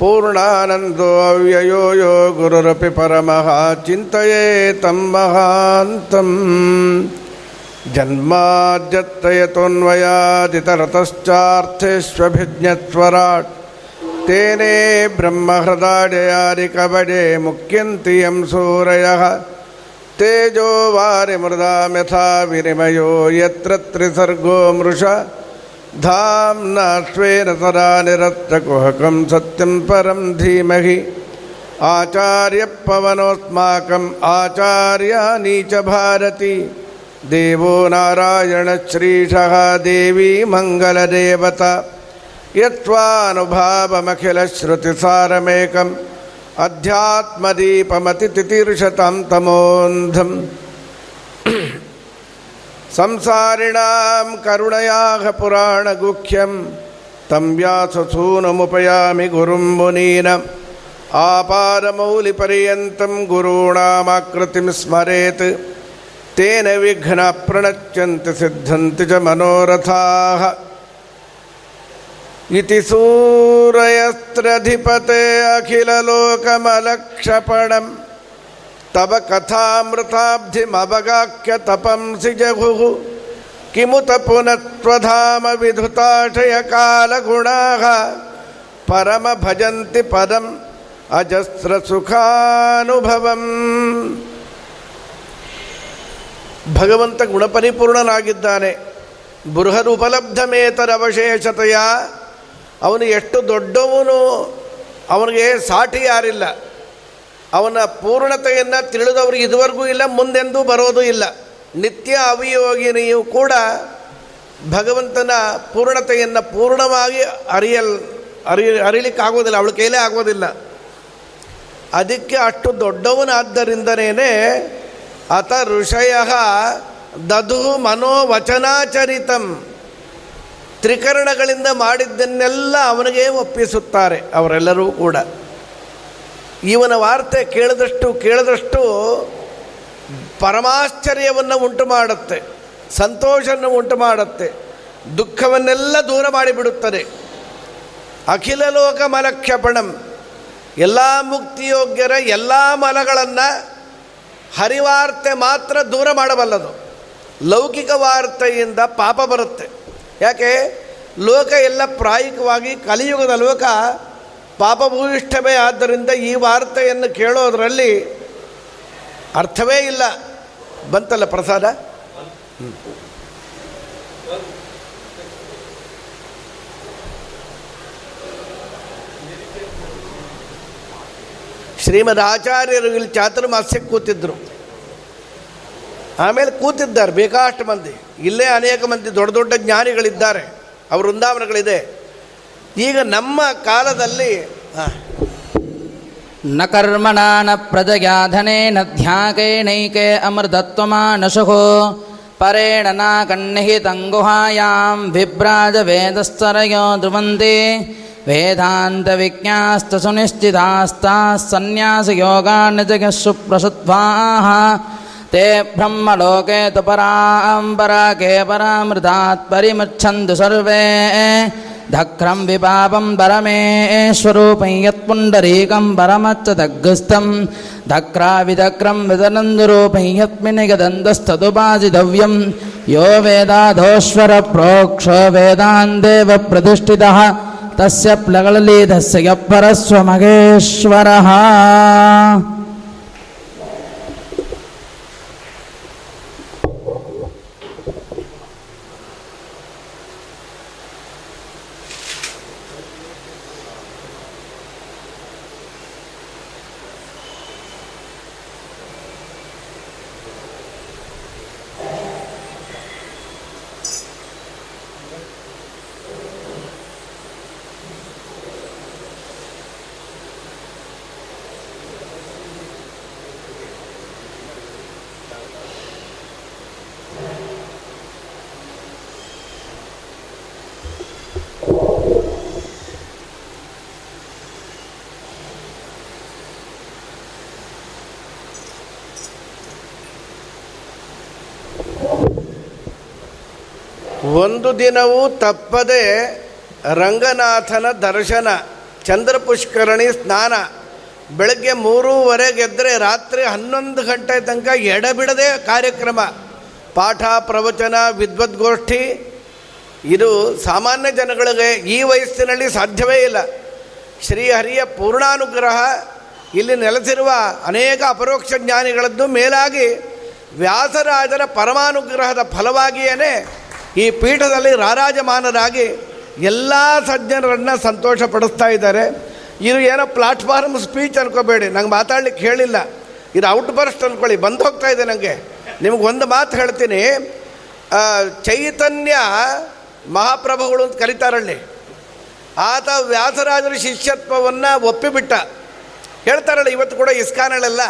पूर्णानन्दो अव्ययो यो गुरुरपि परमः चिन्तये तं महान्तम्। जन्माद्यत्तयतोऽन्वयादितरतश्चार्थेष्वभिज्ञस्वराट् तेने ब्रह्महृदाडयादिकवडे मुख्यन्ति यं सूरयः तेजो वारिमृदां यथा विनिमयो यत्र त्रिसर्गो मृष। धाम्ना स्वेन सदा निरस्तकुहकं सत्यं परं धीमहि। आचार्यपवनोऽस्माकम् आचार्यानी च भारती। देवो नारायणश्रीशः देवी मङ्गलदेवता। यत्त्वानुभावमखिलश्रुतिसारमेकम् अध्यात्मदीपमतितितीर्षतां तमोन्धम् संसारिणां करुणयाः पुराणगुह्यं तं व्याससूनमुपयामि गुरुं मुनीनम् आपादमौलिपर्यन्तं गुरूणामाकृतिं स्मरेत्। तेन विघ्नाः प्रणश्यन्ति सिद्धन्ति च मनोरथाः इति सूरयस्त्रधिपते अखिललोकमलक्षपणम् तव कथामृताब्धिमवगाख्य तपंसि जघुः किमुत पुनत्वधाम विधुताशयकालगुणाः परमभजन्ति पदम् ಅಜಸ್ರಸುಖಾನುಭವಂ ಭಗವಂತ ಗುಣಪರಿಪೂರ್ಣನಾಗಿದ್ದಾನೆ ಬೃಹದ್ ಉಪಲಬ್ಧಮೇತರವಶೇಷತೆಯ ಅವನು ಎಷ್ಟು ದೊಡ್ಡವನು ಅವನಿಗೆ ಸಾಟಿ ಯಾರಿಲ್ಲ. ಅವನ ಪೂರ್ಣತೆಯನ್ನು ತಿಳಿದವರು ಇದುವರೆಗೂ ಇಲ್ಲ, ಮುಂದೆಂದೂ ಬರೋದು ಇಲ್ಲ. ನಿತ್ಯ ಅವಿಯೋಗಿನಿಯು ಕೂಡ ಭಗವಂತನ ಪೂರ್ಣತೆಯನ್ನು ಪೂರ್ಣವಾಗಿ ಅರಿಯಲ್, ಅರಿ, ಅರಿಲಿಕ್ಕಾಗೋದಿಲ್ಲ, ಅವಳ ಕೈಲೇ ಆಗೋದಿಲ್ಲ. ಅದಕ್ಕೆ ಅಷ್ಟು ದೊಡ್ಡವನಾದ್ದರಿಂದನೇ ಅತ ಋಷಯ ದದು ಮನೋವಚನಾಚರಿತಂ ತ್ರಿಕರಣಗಳಿಂದ ಮಾಡಿದ್ದನ್ನೆಲ್ಲ ಅವನಿಗೆ ಒಪ್ಪಿಸುತ್ತಾರೆ, ಅವರೆಲ್ಲರೂ ಕೂಡ. ಇವನ ವಾರ್ತೆ ಕೇಳಿದಷ್ಟು ಕೇಳಿದಷ್ಟು ಪರಮಾಶ್ಚರ್ಯವನ್ನು ಉಂಟು ಮಾಡುತ್ತೆ, ಸಂತೋಷವನ್ನು ಉಂಟು ಮಾಡುತ್ತೆ, ದುಃಖವನ್ನೆಲ್ಲ ದೂರ ಮಾಡಿಬಿಡುತ್ತದೆ. ಅಖಿಲ ಲೋಕ ಮಲಕ್ಷಪಣಂ, ಎಲ್ಲ ಮುಕ್ತಿಯೋಗ್ಯರ ಎಲ್ಲ ಮಲಗಳನ್ನು ಹರಿವಾರ್ತೆ ಮಾತ್ರ ದೂರ ಮಾಡಬಲ್ಲದು. ಲೌಕಿಕ ವಾರ್ತೆಯಿಂದ ಪಾಪ ಬರುತ್ತೆ. ಯಾಕೆ? ಲೋಕ ಎಲ್ಲ ಪ್ರಾಯಿಕವಾಗಿ ಕಲಿಯುಗದ ಲೋಕ ಪಾಪಭೂಯಿಷ್ಠವೇ ಆದ್ದರಿಂದ ಈ ವಾರ್ತೆಯನ್ನು ಕೇಳೋದರಲ್ಲಿ ಅರ್ಥವೇ ಇಲ್ಲ. ಬಂತಲ್ಲ ಪ್ರಸಾದ? ಶ್ರೀಮದ್ ಆಚಾರ್ಯರು ಇಲ್ಲಿ ಚಾತುರ್ಮಾಸ್ಯಕ್ಕೆ ಕೂತಿದ್ದರು ಆಮೇಲೆ ಕೂತಿದ್ದಾರೆ ಬೇಕಾಷ್ಟು ಮಂದಿ. ಇಲ್ಲೇ ಅನೇಕ ಮಂದಿ ದೊಡ್ಡ ದೊಡ್ಡ ಜ್ಞಾನಿಗಳಿದ್ದಾರೆ. ಅವ್ರ ವೃಂದಾವನಗಳಿದೆ. ಈಗ ನಮ್ಮ ಕಾಲದಲ್ಲಿ ನ ಕರ್ಮಣ ನ ಪ್ರಜಯಾಧನೆ ನ ಧ್ಯಾಕೇನೈಕೆ ಅಮೃತತ್ವಮಾನಶೋ ಪರೇಣ ನ ಕಣ್ಣಿಹಿ ತಂಗುಹಾಯಾಂ ವಿಭ್ರಾಜ ವೇದಸ್ತರಯೋ ಧ್ರುವಂತೆ ವೇದಾಂತ ವಿಜ್ಞಾಸ್ತ ಸುನಿಶ್ಚಿತಾಸ್ತ ಸನ್ಯಾಸ ಯೋಗಾನ್ ಜಗಸ್ಸು ಪ್ರಸುತ್ವಾಹ ते ब्रह्मलोके तु पराम्बराके परामृतात् परिमुच्छन्तु सर्वे। धक्रं विपापं परमेश्वरूपं यत्पुण्डरीकं परमच्च दग्गस्थं धक्राविधक्रं विदनन्दरूपं यत्मिनिगदन्तस्तदुपासितव्यं यो वेदाधोश्वरप्रोक्षो वेदान्देव प्रतिष्ठितः तस्य प्लगललीधस्य यः परस्वमगेश्वरः ದಿನವೂ ತಪ್ಪದೆ ರಂಗನಾಥನ ದರ್ಶನ, ಚಂದ್ರಪುಷ್ಕರಣಿ ಸ್ನಾನ. ಬೆಳಗ್ಗೆ ಮೂರುವರೆಗೆದ್ದರೆ ರಾತ್ರಿ ಹನ್ನೊಂದು ಗಂಟೆ ತನಕ ಎಡಬಿಡದೆ ಕಾರ್ಯಕ್ರಮ. ಪಾಠ, ಪ್ರವಚನ, ವಿದ್ವದ್ಗೋಷ್ಠಿ. ಇದು ಸಾಮಾನ್ಯ ಜನಗಳಿಗೆ ಈ ವಯಸ್ಸಿನಲ್ಲಿ ಸಾಧ್ಯವೇ ಇಲ್ಲ. ಶ್ರೀಹರಿಯ ಪೂರ್ಣಾನುಗ್ರಹ, ಇಲ್ಲಿ ನೆಲೆಸಿರುವ ಅನೇಕ ಅಪರೋಕ್ಷ ಜ್ಞಾನಿಗಳದ್ದು ಮೇಲಾಗಿ ವ್ಯಾಸರಾಜರ ಪರಮಾನುಗ್ರಹದ ಫಲವಾಗಿಯೇ ಈ ಪೀಠದಲ್ಲಿ ರಾರಾಜಮಾನರಾಗಿ ಎಲ್ಲ ಸಜ್ಜನರನ್ನು ಸಂತೋಷ ಪಡಿಸ್ತಾ ಇದ್ದಾರೆ. ಇದು ಏನೋ ಪ್ಲಾಟ್ಫಾರ್ಮ್ ಸ್ಪೀಚ್ ಅನ್ಕೋಬೇಡಿ. ನಂಗೆ ಮಾತಾಡ್ಲಿಕ್ಕೆ ಹೇಳಿಲ್ಲ. ಇದು ಔಟ್ ಬರ್ಸ್ಟ್ ಅಂದ್ಕೊಳ್ಳಿ ಬಂದು ಹೋಗ್ತಾ ಇದೆ ನನಗೆ ನಿಮಗೆ ಒಂದು ಮಾತು ಹೇಳ್ತೀನಿ. ಚೈತನ್ಯ ಮಹಾಪ್ರಭುಗಳು ಅಂತ ಕರೀತಾರಲ್ಲಿ ಆತ ವ್ಯಾಸರಾಜರ ಶಿಷ್ಯತ್ವವನ್ನು ಒಪ್ಪಿಬಿಟ್ಟ. ಹೇಳ್ತಾರಲ್ಲ ಇವತ್ತು ಕೂಡ ಇಸ್ಕಾನಳೆಲ್ಲ.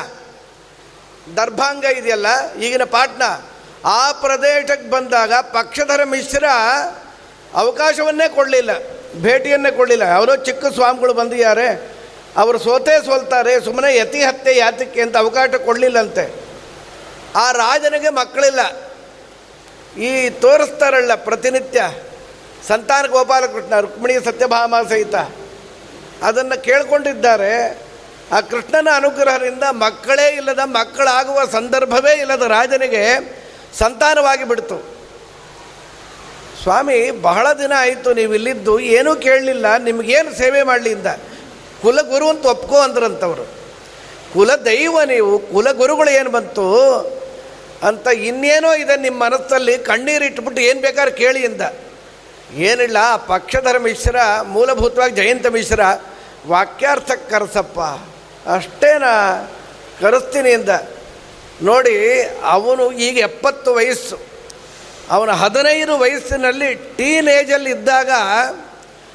ದರ್ಭಾಂಗ ಇದೆಯಲ್ಲ, ಈಗಿನ ಪಾಟ್ನಾ. ಆ ಪ್ರದೇಶಕ್ಕೆ ಬಂದಾಗ ಪಕ್ಷಧರ ಮಿಶ್ರ ಅವಕಾಶವನ್ನೇ ಕೊಡಲಿಲ್ಲ, ಭೇಟಿಯನ್ನೇ ಕೊಡಲಿಲ್ಲ. ಅವರೋ ಚಿಕ್ಕ ಸ್ವಾಮಿಗಳು ಬಂದಿದ್ದಾರೆ, ಅವರು ಸೋತೇ ಸೋಲ್ತಾರೆ ಸುಮ್ಮನೆ ಯತಿ ಹತ್ಯೆ ಯಾತಕ್ಕೆ ಅಂತ ಅವಕಾಶ ಕೊಡಲಿಲ್ಲಂತೆ. ಆ ರಾಜನಿಗೆ ಮಕ್ಕಳಿಲ್ಲ. ಈ ತೋರಿಸ್ತಾರಲ್ಲ ಪ್ರತಿನಿತ್ಯ, ಸಂತಾನ ಗೋಪಾಲಕೃಷ್ಣ, ರುಕ್ಮಿಣಿ ಸತ್ಯಭಾಮ ಸಹಿತ. ಅದನ್ನು ಕೇಳ್ಕೊಂಡಿದ್ದಾರೆ. ಆ ಕೃಷ್ಣನ ಅನುಗ್ರಹದಿಂದ ಮಕ್ಕಳೇ ಇಲ್ಲದ ಮಕ್ಕಳಾಗುವ ಸಂದರ್ಭವೇ ಇಲ್ಲದ ರಾಜನಿಗೆ ಸಂತಾನವಾಗಿ ಬಿಡ್ತು. ಸ್ವಾಮಿ, ಬಹಳ ದಿನ ಆಯಿತು ನೀವು ಇಲ್ಲಿದ್ದು, ಏನೂ ಕೇಳಲಿಲ್ಲ, ನಿಮಗೇನು ಸೇವೆ ಮಾಡಲಿ ಇಂದ? ಕುಲಗುರು ಅಂತ ಒಪ್ಕೋ ಕುಲ ಕುಲದೈವ ನೀವು, ಕುಲಗುರುಗಳು ಏನು ಬಂತು? ಅಂತ ಇನ್ನೇನೋ ಇದೆ ನಿಮ್ಮ ಮನಸ್ಸಲ್ಲಿ ಕಣ್ಣೀರಿಟ್ಬಿಟ್ಟು ಏನು ಬೇಕಾದ್ರೆ ಕೇಳಿ ಇಂದ. ಏನಿಲ್ಲ, ಪಕ್ಷಧರ ಮಿಶ್ರ, ಮೂಲಭೂತವಾಗಿ ಜಯಂತ ಮಿಶ್ರ ವಾಕ್ಯಾರ್ಥಕ್ಕೆ ಕರೆಸಪ್ಪ, ಅಷ್ಟೇನಾ? ಕರೆಸ್ತೀನಿ ಇಂದ. ನೋಡಿ, ಅವನು ಈಗ ಎಪ್ಪತ್ತು ವಯಸ್ಸು. ಅವನ ಹದಿನೈದು ವಯಸ್ಸಿನಲ್ಲಿ ಟೀನ್ ಏಜಲ್ಲಿ ಇದ್ದಾಗ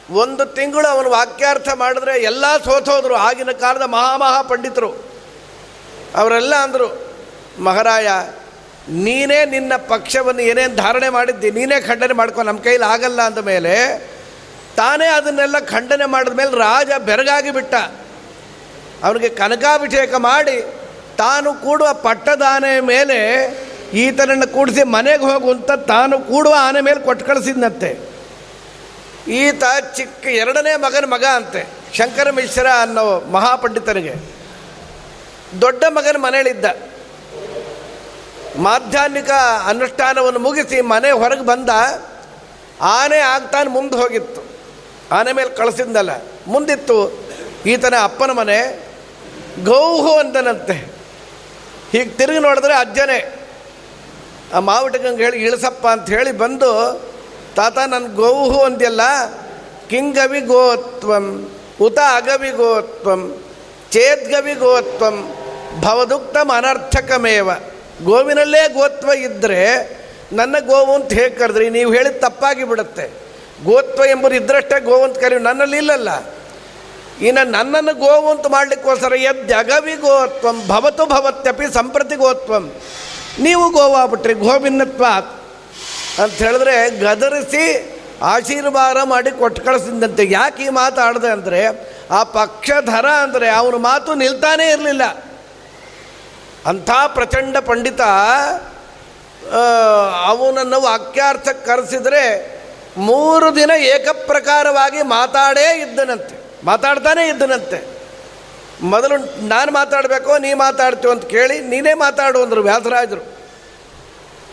ಒಂದು ತಿಂಗಳು ಅವನು ವಾಕ್ಯಾರ್ಥ ಮಾಡಿದ್ರೆ ಎಲ್ಲ ಸೋತೋದ್ರು. ಆಗಿನ ಕಾಲದ ಮಹಾಮಹಾ ಪಂಡಿತರು. ಅವರೆಲ್ಲ ಅಂದರು, ಮಹಾರಾಯ, ನೀನೇ ನಿನ್ನ ಪಕ್ಷವನ್ನು ಏನೇನು ಧಾರಣೆ ಮಾಡಿದ್ದಿ, ನೀನೇ ಖಂಡನೆ ಮಾಡ್ಕೊ, ನಮ್ಮ ಕೈಲಿ ಆಗಲ್ಲ ಅಂದ ಮೇಲೆ ತಾನೇ ಅದನ್ನೆಲ್ಲ ಖಂಡನೆ ಮಾಡಿದ ಮೇಲೆ ರಾಜ ಬೆರಗಾಗಿ ಬಿಟ್ಟ. ಅವನಿಗೆ ಕನಕಾಭಿಷೇಕ ಮಾಡಿ ತಾನು ಕೂಡುವ ಪಟ್ಟದಾನೆ ಮೇಲೆ ಈತನನ್ನು ಕೂಡಿಸಿ ಮನೆಗೆ ಹೋಗುವಂತ ತಾನು ಕೂಡುವ ಆನೆ ಮೇಲೆ ಕೊಟ್ಟು ಕಳಿಸಿದ್ನಂತೆ. ಈತ ಚಿಕ್ಕ ಎರಡನೇ ಮಗನ ಮಗ ಅಂತೆ, ಶಂಕರ ಮಿಶ್ರ ಅನ್ನೋ ಮಹಾಪಂಡಿತನಿಗೆ. ದೊಡ್ಡ ಮಗನ ಮನೆಯಲ್ಲಿದ್ದ. ಮಾಧ್ಯಾಹ್ನಿಕ ಅನುಷ್ಠಾನವನ್ನು ಮುಗಿಸಿ ಮನೆ ಹೊರಗೆ ಬಂದ ಆನೆ ಆಗ್ತಾನೆ ಮುಂದೆ ಹೋಗಿತ್ತು. ಆನೆ ಮೇಲೆ ಕಳಿಸಿದ್ನಲ್ಲ, ಮುಂದಿತ್ತು ಈತನ ಅಪ್ಪನ ಮನೆ, ಗೌಹು ಅಂತನಂತೆ ಹೀಗೆ ತಿರುಗಿ ನೋಡಿದ್ರೆ ಅಜ್ಜನೇ, ಆ ಮಾವುಟಗಂಗೆ ಹೇಳಿ, ಇಳಿಸಪ್ಪ ಅಂತ ಹೇಳಿ ಬಂದು, ತಾತ ನನ್ನ ಗೋವು ಅಂದ್ಯಲ್ಲ ಕಿಂಗವಿ ಗೋತ್ವಂ ಉತ ಅಗವಿ ಗೋತ್ವಂ ಚೇದ್ಗವಿ ಗೋತ್ವಂ ಭವದುಕ್ತಂ ಅನರ್ಥಕಮೇವ. ಗೋವಿನಲ್ಲೇ ಗೋತ್ವ ಇದ್ದರೆ ನನ್ನ ಗೋವು ಅಂತ ಹೇಗೆ ಕರೆದ್ರಿ? ನೀವು ಹೇಳಿದ ತಪ್ಪಾಗಿ ಬಿಡುತ್ತೆ. ಗೋತ್ವ ಎಂಬುದು ಇದ್ರಷ್ಟೇ ಗೋವು ಅಂತ ಕರೀವಿ ನನ್ನಲ್ಲಿ ಇಲ್ಲಲ್ಲ. ಇನ್ನು ನನ್ನನ್ನು ಗೋವು ಅಂತ ಮಾಡಲಿಕ್ಕೋಸ್ಕರ ಯದ್ಯಗವಿ ಗೋತ್ವಂ ಭವತು ಭವತ್ಯಪಿ ಸಂಪ್ರತಿ ಗೋತ್ವಂ ನೀವು ಗೋವಾಗ್ಬಿಟ್ರಿ ಗೋಭಿನ್ನತ್ವ ಅಂತ ಹೇಳಿದ್ರೆ ಗದರಿಸಿ ಆಶೀರ್ವಾದ ಮಾಡಿ ಕೊಟ್ಟು ಕಳಿಸಿದಂತೆ ಯಾಕೆ ಈ ಮಾತಾಡಿದೆ ಅಂದರೆ, ಆ ಪಕ್ಷಧರ ಅಂದರೆ ಅವನ ಮಾತು ನಿಲ್ತಾನೇ ಇರಲಿಲ್ಲ. ಅಂಥ ಪ್ರಚಂಡ ಪಂಡಿತ ಅವನನ್ನು ವಾಕ್ಯಾರ್ಥಕ್ಕೆ ಕರೆಸಿದರೆ ಮೂರು ದಿನ ಏಕಪ್ರಕಾರವಾಗಿ ಮಾತಾಡೇ ಇದ್ದನಂತೆ. ಮಾತಾಡ್ತಾನೇ ಇದ್ದನಂತೆ. ಮೊದಲು ನಾನು ಮಾತಾಡಬೇಕೋ ನೀ ಮಾತಾಡ್ತೀವಿ ಅಂತ ಕೇಳಿ ನೀನೇ ಮಾತಾಡು ಅಂದರು ವ್ಯಾಸರಾಜರು.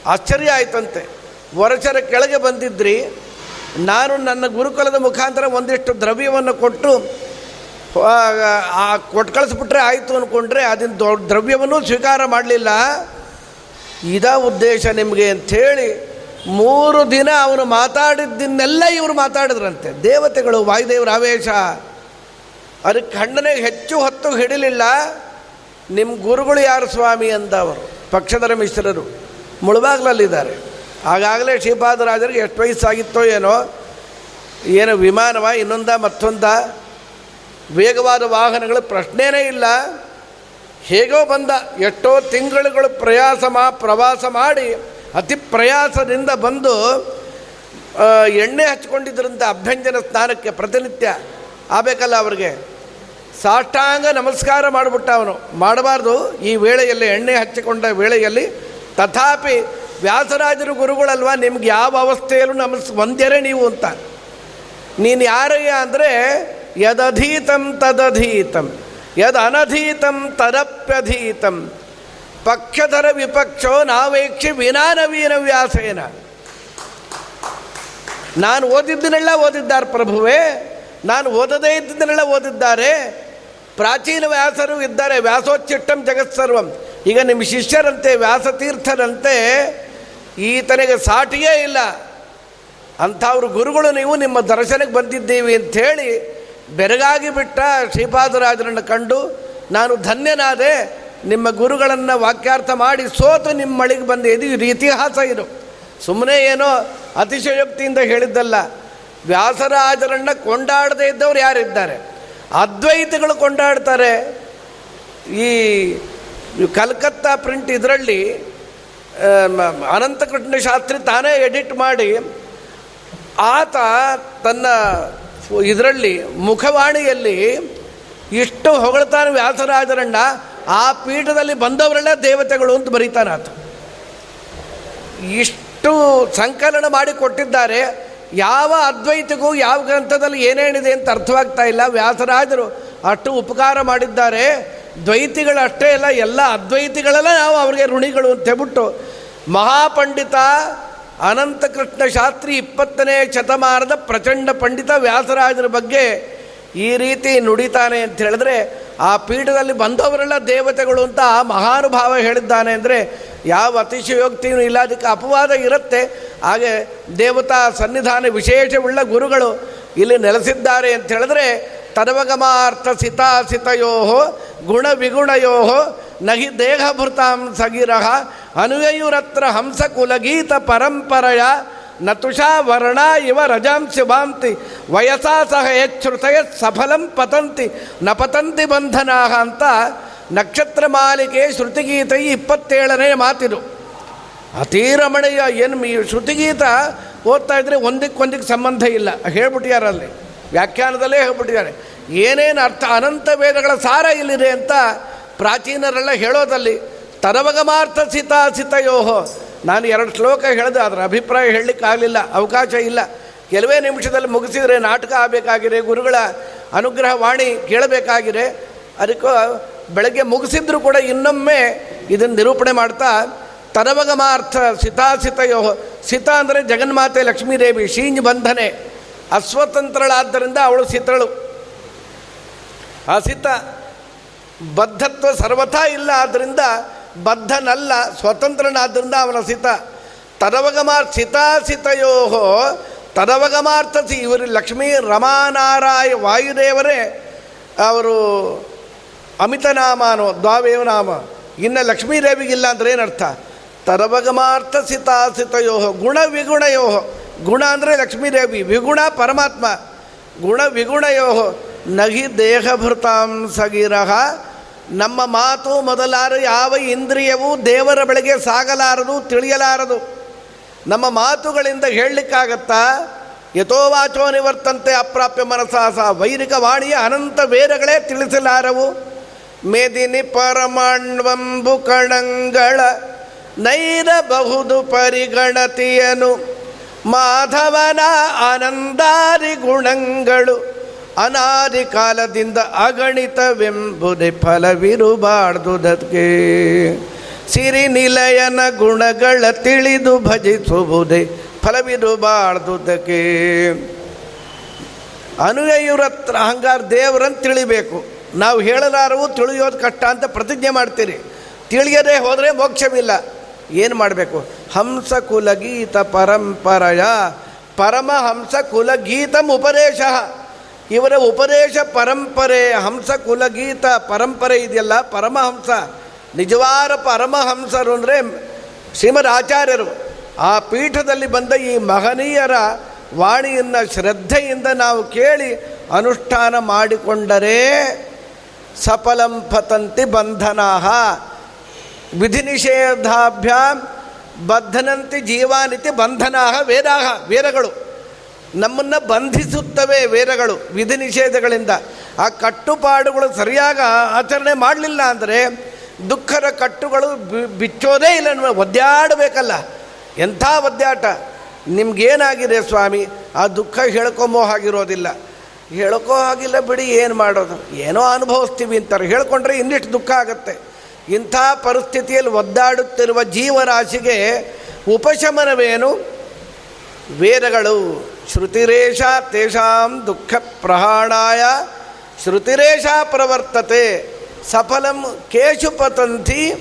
ಆಶ್ಚರ್ಯ ಆಯ್ತಂತೆ. ವರಚರ ಕೆಳಗೆ ಬಂದಿದ್ರಿ ನಾನು ನನ್ನ ಗುರುಕುಲದ ಮುಖಾಂತರ ಒಂದಿಷ್ಟು ದ್ರವ್ಯವನ್ನು ಕೊಟ್ಟು ಆ, ಕೊಟ್ಟು ಕಳಿಸ್ಬಿಟ್ರೆ ಆಯಿತು ಅಂದ್ಕೊಂಡ್ರೆ ಅದನ್ನ ದೊಡ್ಡ ದ್ರವ್ಯವನ್ನು ಸ್ವೀಕಾರ ಮಾಡಲಿಲ್ಲ. ಇದ ಉದ್ದೇಶ ನಿಮಗೆ ಅಂಥೇಳಿ ಮೂರು ದಿನ ಅವನು ಮಾತಾಡಿದ್ದನ್ನೆಲ್ಲ ಇವರು ಮಾತಾಡಿದ್ರಂತೆ. ದೇವತೆಗಳು ವಾಯುದೇವರ ಆವೇಶ. ಅದಕ್ಕೆ ಖಂಡನೆಗೆ ಹೆಚ್ಚು ಹೊತ್ತು ಹಿಡಿಲಿಲ್ಲ. ನಿಮ್ಮ ಗುರುಗಳು ಯಾರು ಸ್ವಾಮಿ ಅಂತ ಅವರು, ಪಕ್ಷಧರ ಮಿಶ್ರರು, ಮುಳುಬಾಗ್ಲಲ್ಲಿದ್ದಾರೆ. ಆಗಾಗಲೇ ಶ್ರೀಪಾದರಾಜರಿಗೆ ಎಷ್ಟು ವಯಸ್ಸಾಗಿತ್ತೋ ಏನೋ, ಏನು ವಿಮಾನವ, ಇನ್ನೊಂದ, ಮತ್ತೊಂದ? ವೇಗವಾದ ವಾಹನಗಳ ಪ್ರಶ್ನೆಯೇ ಇಲ್ಲ. ಹೇಗೋ ಬಂದ, ಎಷ್ಟೋ ತಿಂಗಳುಗಳು ಪ್ರಯಾಸ ಮಾ ಪ್ರವಾಸ ಮಾಡಿ, ಅತಿ ಪ್ರಯಾಸದಿಂದ ಬಂದು ಎಣ್ಣೆ ಹಚ್ಕೊಂಡಿದ್ದರಿಂದ ಅಭ್ಯಂಜನ ಸ್ನಾನಕ್ಕೆ ಪ್ರತಿನಿತ್ಯ. ಆಗಬೇಕಲ್ಲ ಅವ್ರಿಗೆ? ಸಾಷ್ಟಾಂಗ ನಮಸ್ಕಾರ ಮಾಡಿಬಿಟ್ಟ ಅವನು. ಮಾಡಬಾರ್ದು. ಈ ವೇಳೆಯಲ್ಲಿ ಎಣ್ಣೆ ಹಚ್ಚಿಕೊಂಡ ವೇಳೆಯಲ್ಲಿ ತಥಾಪಿ ವ್ಯಾಸರಾಜರು ಗುರುಗಳಲ್ವ, ನಿಮ್ಗೆ ಯಾವ ಅವಸ್ಥೆಯಲ್ಲೂ ನಮಸ್ ಒಂದ್ಯರೇ ನೀವು ಅಂತ. ನೀನು ಯಾರಯ್ಯ ಅಂದರೆ, ಯದಧೀತಂ ತದಧೀತಂ ಯದ್ ಅನಧೀತಂ ತದಪ್ಯಧೀತಂ, ಪಕ್ಷಧರ ವಿಪಕ್ಷೋ ನಾವೇಕ್ಷಿ ವಿನಾನವೀನ ವ್ಯಾಸೇನ. ನಾನು ಓದಿದ್ದನ್ನೆಲ್ಲ ಓದಿದ್ದಾರೆ ಪ್ರಭುವೇ, ನಾನು ಓದದೇ ಇದ್ದನ್ನೆಲ್ಲ ಓದಿದ್ದಾರೆ ಪ್ರಾಚೀನ ವ್ಯಾಸರು ಇದ್ದಾರೆ. ವ್ಯಾಸೋಚ್ಚಿಟ್ಟಂ ಜಗತ್ಸರ್ವಂ ಈಗ ನಿಮ್ಮ ಶಿಷ್ಯರಂತೆ, ವ್ಯಾಸತೀರ್ಥರಂತೆ ಈತನಿಗೆ ಸಾಟಿಯೇ ಇಲ್ಲ. ಅಂಥವ್ರ ಗುರುಗಳು ನೀವು ನಿಮ್ಮ ದರ್ಶನಕ್ಕೆ ಬಂದಿದ್ದೀವಿ ಅಂಥೇಳಿ ಬೆರಗಾಗಿ ಬಿಟ್ಟ ಶ್ರೀಪಾದರಾಜರನ್ನು ಕಂಡು, ನಾನು ಧನ್ಯನಾದೆ, ನಿಮ್ಮ ಗುರುಗಳನ್ನು ವಾಕ್ಯಾರ್ಥ ಮಾಡಿ ಸೋತು ನಿಮ್ಮ ಮಳಿಗೆ ಬಂದೆ. ಇದು ಇದು ಇತಿಹಾಸ ಇದು. ಸುಮ್ಮನೆ ಏನೋ ಅತಿಶಯೋಕ್ತಿಯಿಂದ ಹೇಳಿದ್ದಲ್ಲ. ವ್ಯಾಸರಾಜರನ್ನು ಕೊಂಡಾಡದೇ ಇದ್ದವ್ರು ಯಾರಿದ್ದಾರೆ? ಅದ್ವೈತಿಗಳು ಕೊಂಡಾಡ್ತಾರೆ. ಈ ಕಲ್ಕತ್ತಾ ಪ್ರಿಂಟ್ ಇದರಲ್ಲಿ ಅನಂತಕೃಷ್ಣ ಶಾಸ್ತ್ರಿ ತಾನೇ ಎಡಿಟ್ ಮಾಡಿ, ಆತ ತನ್ನ ಇದರಲ್ಲಿ, ಮುಖವಾಣಿಯಲ್ಲಿ ಇಷ್ಟು ಹೊಗಳ್ತಾನೆ ವ್ಯಾಸರಾಜರಣ್ಣ ಆ ಪೀಠದಲ್ಲಿ ಬಂದವರೆಲ್ಲ ದೇವತೆಗಳು ಅಂತ ಬರೀತಾನೆ ಆತ. ಇಷ್ಟು ಸಂಕಲನ ಮಾಡಿ ಕೊಟ್ಟಿದ್ದಾರೆ. ಯಾವ ಅದ್ವೈತಿಗೂ ಯಾವ ಗ್ರಂಥದಲ್ಲಿ ಏನೇನಿದೆ ಅಂತ ಅರ್ಥವಾಗ್ತಾ ಇಲ್ಲ. ವ್ಯಾಸರಾಜರು ಅಷ್ಟು ಉಪಕಾರ ಮಾಡಿದ್ದಾರೆ. ದ್ವೈತಿಗಳು ಅಷ್ಟೇ ಅಲ್ಲ, ಎಲ್ಲ ಅದ್ವೈತಿಗಳೆಲ್ಲ ನಾವು ಅವರಿಗೆ ಋಣಿಗಳು ಅಂತ ಹೇಳ್ಬಿಟ್ಟು ಮಹಾಪಂಡಿತ ಅನಂತಕೃಷ್ಣ ಶಾಸ್ತ್ರಿ ಇಪ್ಪತ್ತನೇ ಶತಮಾನದ ಪ್ರಚಂಡ ಪಂಡಿತ ವ್ಯಾಸರಾಜರ ಬಗ್ಗೆ ಈ ರೀತಿ ನುಡಿತಾನೆ ಅಂತ ಹೇಳಿದ್ರೆ ಆ ಪೀಠದಲ್ಲಿ ಬಂದವರೆಲ್ಲ ದೇವತೆಗಳು ಅಂತ ಮಹಾನುಭಾವ ಹೇಳಿದ್ದಾನೆ ಅಂದರೆ ಯಾವ ಅತಿಶಯೋಕ್ತಿಯೂ ಇಲ್ಲ, ಅದಕ್ಕೆ ಅಪವಾದ ಇರುತ್ತೆ. ಹಾಗೆ ದೇವತಾ ಸನ್ನಿಧಾನ ವಿಶೇಷವುಳ್ಳ ಗುರುಗಳು ಇಲ್ಲಿ ನೆಲೆಸಿದ್ದಾರೆ ಅಂತ ಹೇಳಿದ್ರೆ, ತದವಗಮಾರ್ಥ ಸಿತಾಸಿತಯೋ ಗುಣ ವಿಗುಣಯೋ ನಹಿ ದೇಹಭೃತಾಂ ಸಗಿರಹ, ಅನುಯಯುರತ್ರ ಹಂಸ ಕುಲಗೀತ ನತುಷಾ ವರ್ಣ ಇವ ರಜಾಂಸಿ ಬಾಂತಿ ವಯಸ್ಸಾ ಸಹ ಹೆಚ್ಚುತಯ ಸಫಲಂ ಪತಂತಿ. ನ ಪತಂತಿ ಬಂಧನಾಹ ಅಂತ ನಕ್ಷತ್ರ ಮಾಲಿಕೆ ಶ್ರುತಿಗೀತೆ ಇಪ್ಪತ್ತೇಳನೇ ಮಾತಿದು. ಅತೀ ರಮಣೀಯ ಏನು ಈ ಶ್ರುತಿಗೀತ ಓದ್ತಾ ಇದ್ರೆ ಒಂದಕ್ಕೊಂದಕ್ಕೆ ಸಂಬಂಧ ಇಲ್ಲ. ಹೇಳ್ಬಿಟ್ಟಿದ್ದಾರೆ ಅಲ್ಲಿ ವ್ಯಾಖ್ಯಾನದಲ್ಲೇ ಹೇಳ್ಬಿಟ್ಟಿದ್ದಾರೆ. ಏನೇನು ಅರ್ಥ ಅನಂತ ವೇದಗಳ ಸಾರ ಇಲ್ಲಿದೆ ಅಂತ ಪ್ರಾಚೀನರೆಲ್ಲ ಹೇಳೋದಲ್ಲಿ ತರವಗಮಾರ್ಥ ಸಿತಾ ನಾನು ಎರಡು ಶ್ಲೋಕ ಹೇಳಿದೆ ಅದರ ಅಭಿಪ್ರಾಯ ಹೇಳಲಿಕ್ಕಾಗಲಿಲ್ಲ ಅವಕಾಶ ಇಲ್ಲ. ಕೆಲವೇ ನಿಮಿಷದಲ್ಲಿ ಮುಗಿಸಿದರೆ ನಾಟಕ ಆಗಬೇಕಾಗಿದೆ, ಗುರುಗಳ ಅನುಗ್ರಹ ವಾಣಿ ಕೇಳಬೇಕಾಗಿದೆ. ಅದಕ್ಕೂ ಬೆಳಗ್ಗೆ ಮುಗಿಸಿದ್ರು ಕೂಡ ಇನ್ನೊಮ್ಮೆ ಇದನ್ನು ನಿರೂಪಣೆ ಮಾಡ್ತಾ ತರವಗಮಾರ್ಥ ಸಿತಾಸಿತಯೋ ಸಿತ ಅಂದರೆ ಜಗನ್ಮಾತೆ ಲಕ್ಷ್ಮೀದೇವಿ ಶೀಂಜ್ ಬಂಧನೆ. ಅಸ್ವತಂತ್ರಳಾದ್ದರಿಂದ ಅವಳು ಸಿತಳು. ಅಸಿತ ಬದ್ಧತ್ವ ಸರ್ವಥಾ ಇಲ್ಲ ಆದ್ದರಿಂದ ಬದ್ಧನಲ್ಲ ಸ್ವತಂತ್ರನಾದ್ದರಿಂದ ಅವನ ಸಿತ ತದವಗಮಾರ್ ಸಿತಾಸಿತಯೋ ತದವಗಮಾರ್ಥಸಿ ಇವರು ಲಕ್ಷ್ಮೀ ರಮಾನಾರಾಯ ವಾಯುದೇವರೇ, ಅವರು ಅಮಿತನಾಮನೋ ದ್ವಾವೇವ ನಾಮ ಇನ್ನು ಲಕ್ಷ್ಮೀದೇವಿಗಿಲ್ಲ ಅಂದ್ರೆ ಏನರ್ಥ? ತದವಗಮಾರ್ಥ ಸಿತಾಸಿತಯೋ ಗುಣ ವಿಗುಣಯೋ ಗುಣ ಅಂದರೆ ಲಕ್ಷ್ಮೀದೇವಿ, ವಿಗುಣ ಪರಮಾತ್ಮ, ಗುಣ ವಿಗುಣಯೋ ನಹಿ ದೇಹಭೃತಾಂ ಸಗಿರಹ ನಮ್ಮ ಮಾತು ಮೊದಲಾರ ಯಾವ ಇಂದ್ರಿಯವೂ ದೇವರ ಬಳಿಗೆ ಸಾಗಲಾರದು, ತಿಳಿಯಲಾರದು. ನಮ್ಮ ಮಾತುಗಳಿಂದ ಹೇಳಲಿಕ್ಕಾಗತ್ತಾ? ಯಥೋವಾಚೋ ನಿವರ್ತಂತೆ ಅಪ್ರಾಪ್ಯ ಮನಸಾಸ ವೈರಿಕ ವಾಣಿಯ ಅನಂತ ವೇರಗಳೇ ತಿಳಿಸಲಾರವು. ಮೇದಿನಿ ಪರಮಾಣ್ವಂಬು ಕಣಂಗಳ ನೈರಬಹುದು ಪರಿಗಣತಿಯನು. ಮಾಧವನ ಆನಂದಾರಿ ಗುಣಗಳು. ಅನಾದಿ ಕಾಲದಿಂದ ಅಗಣಿತವೆಂಬುದೇ ಫಲವಿರುಬಾರ್ದುದಕ್ಕೆ. ಸಿರಿ ನಿಲಯನ ಗುಣಗಳ ತಿಳಿದು ಭಜಿಸುವುದೇ ಫಲವಿರುಬಾರ್ದುದಕ್ಕೆ. ಅನುಯಯುರತ್ರ ಹಂಗಾರ ದೇವರನ್ನು ತಿಳಿಬೇಕು. ನಾವು ಹೇಳಲಾರವು ತಿಳಿಯೋದು ಕಷ್ಟ ಅಂತ ಪ್ರತಿಜ್ಞೆ ಮಾಡ್ತೀರಿ. ತಿಳಿಯದೆ ಹೋದರೆ ಮೋಕ್ಷವಿಲ್ಲ. ಏನು ಮಾಡಬೇಕು? ಹಂಸ ಕುಲಗೀತ ಪರಂಪರೆಯ. ಪರಮಹಂಸ ಕುಲಗೀತಂ ಉಪದೇಶ. ಇವರ ಉಪದೇಶ ಪರಂಪರೆ, ಹಂಸ ಕುಲಗೀತ ಪರಂಪರೆ ಇದೆಯಲ್ಲ, ಪರಮಹಂಸ. ನಿಜವಾದ ಪರಮಹಂಸರು ಅಂದರೆ ಶ್ರೀಮದ್ ಆಚಾರ್ಯರು ಆ ಪೀಠದಲ್ಲಿ ಬಂದ ಈ ಮಹನೀಯರ ವಾಣಿಯನ್ನು ಶ್ರದ್ಧೆಯಿಂದ ನಾವು ಕೇಳಿ ಅನುಷ್ಠಾನ ಮಾಡಿಕೊಂಡರೆ ಸಫಲಂ ಪತಂತಿ ಬಂಧನಾ ವಿಧಿ ನಿಷೇಧಾಭ್ಯಾಂ ಬದ್ಧನಂತಿ ಜೀವಾನಿತಿ ಬಂಧನಾ ವೇದಾಹ, ವೇದಗಳು. ನಮ್ಮನ್ನು ಬಂಧಿಸುತ್ತವೆ ವೇದಗಳು, ವಿಧಿ ನಿಷೇಧಗಳಿಂದ. ಆ ಕಟ್ಟುಪಾಡುಗಳು ಸರಿಯಾಗಿ ಆಚರಣೆ ಮಾಡಲಿಲ್ಲ ಅಂದರೆ ದುಃಖದ ಕಟ್ಟುಗಳು ಬಿಚ್ಚೋದೇ ಇಲ್ಲ ಒದ್ದಾಡಬೇಕಲ್ಲ. ಎಂಥ ಒದ್ದಾಟ? ನಿಮ್ಗೇನಾಗಿದೆ ಸ್ವಾಮಿ? ಆ ದುಃಖ ಹೇಳ್ಕೊಂಬೋ ಹಾಗಿರೋದಿಲ್ಲ ಹೇಳ್ಕೋ ಹಾಗಿಲ್ಲ ಬಿಡಿ, ಏನು ಮಾಡೋದು? ಏನೋ ಅನುಭವಿಸ್ತೀವಿ ಅಂತಾರೆ. ಹೇಳ್ಕೊಂಡ್ರೆ ಇನ್ನಿಷ್ಟು ದುಃಖ ಆಗುತ್ತೆ. ಇಂಥ ಪರಿಸ್ಥಿತಿಯಲ್ಲಿ ಒದ್ದಾಡುತ್ತಿರುವ ಜೀವರಾಶಿಗೆ ಉಪಶಮನವೇನು? ವೇದಗಳು. ಶ್ರುತಿರೇಶ ತೇಷಾಂ ದುಃಖ ಪ್ರಹಾಣಾಯ ಶ್ರುತಿರೇಷ ಪ್ರವರ್ತತೆ. ಸಫಲಂ ಕೇಶು ಪತಂತಿ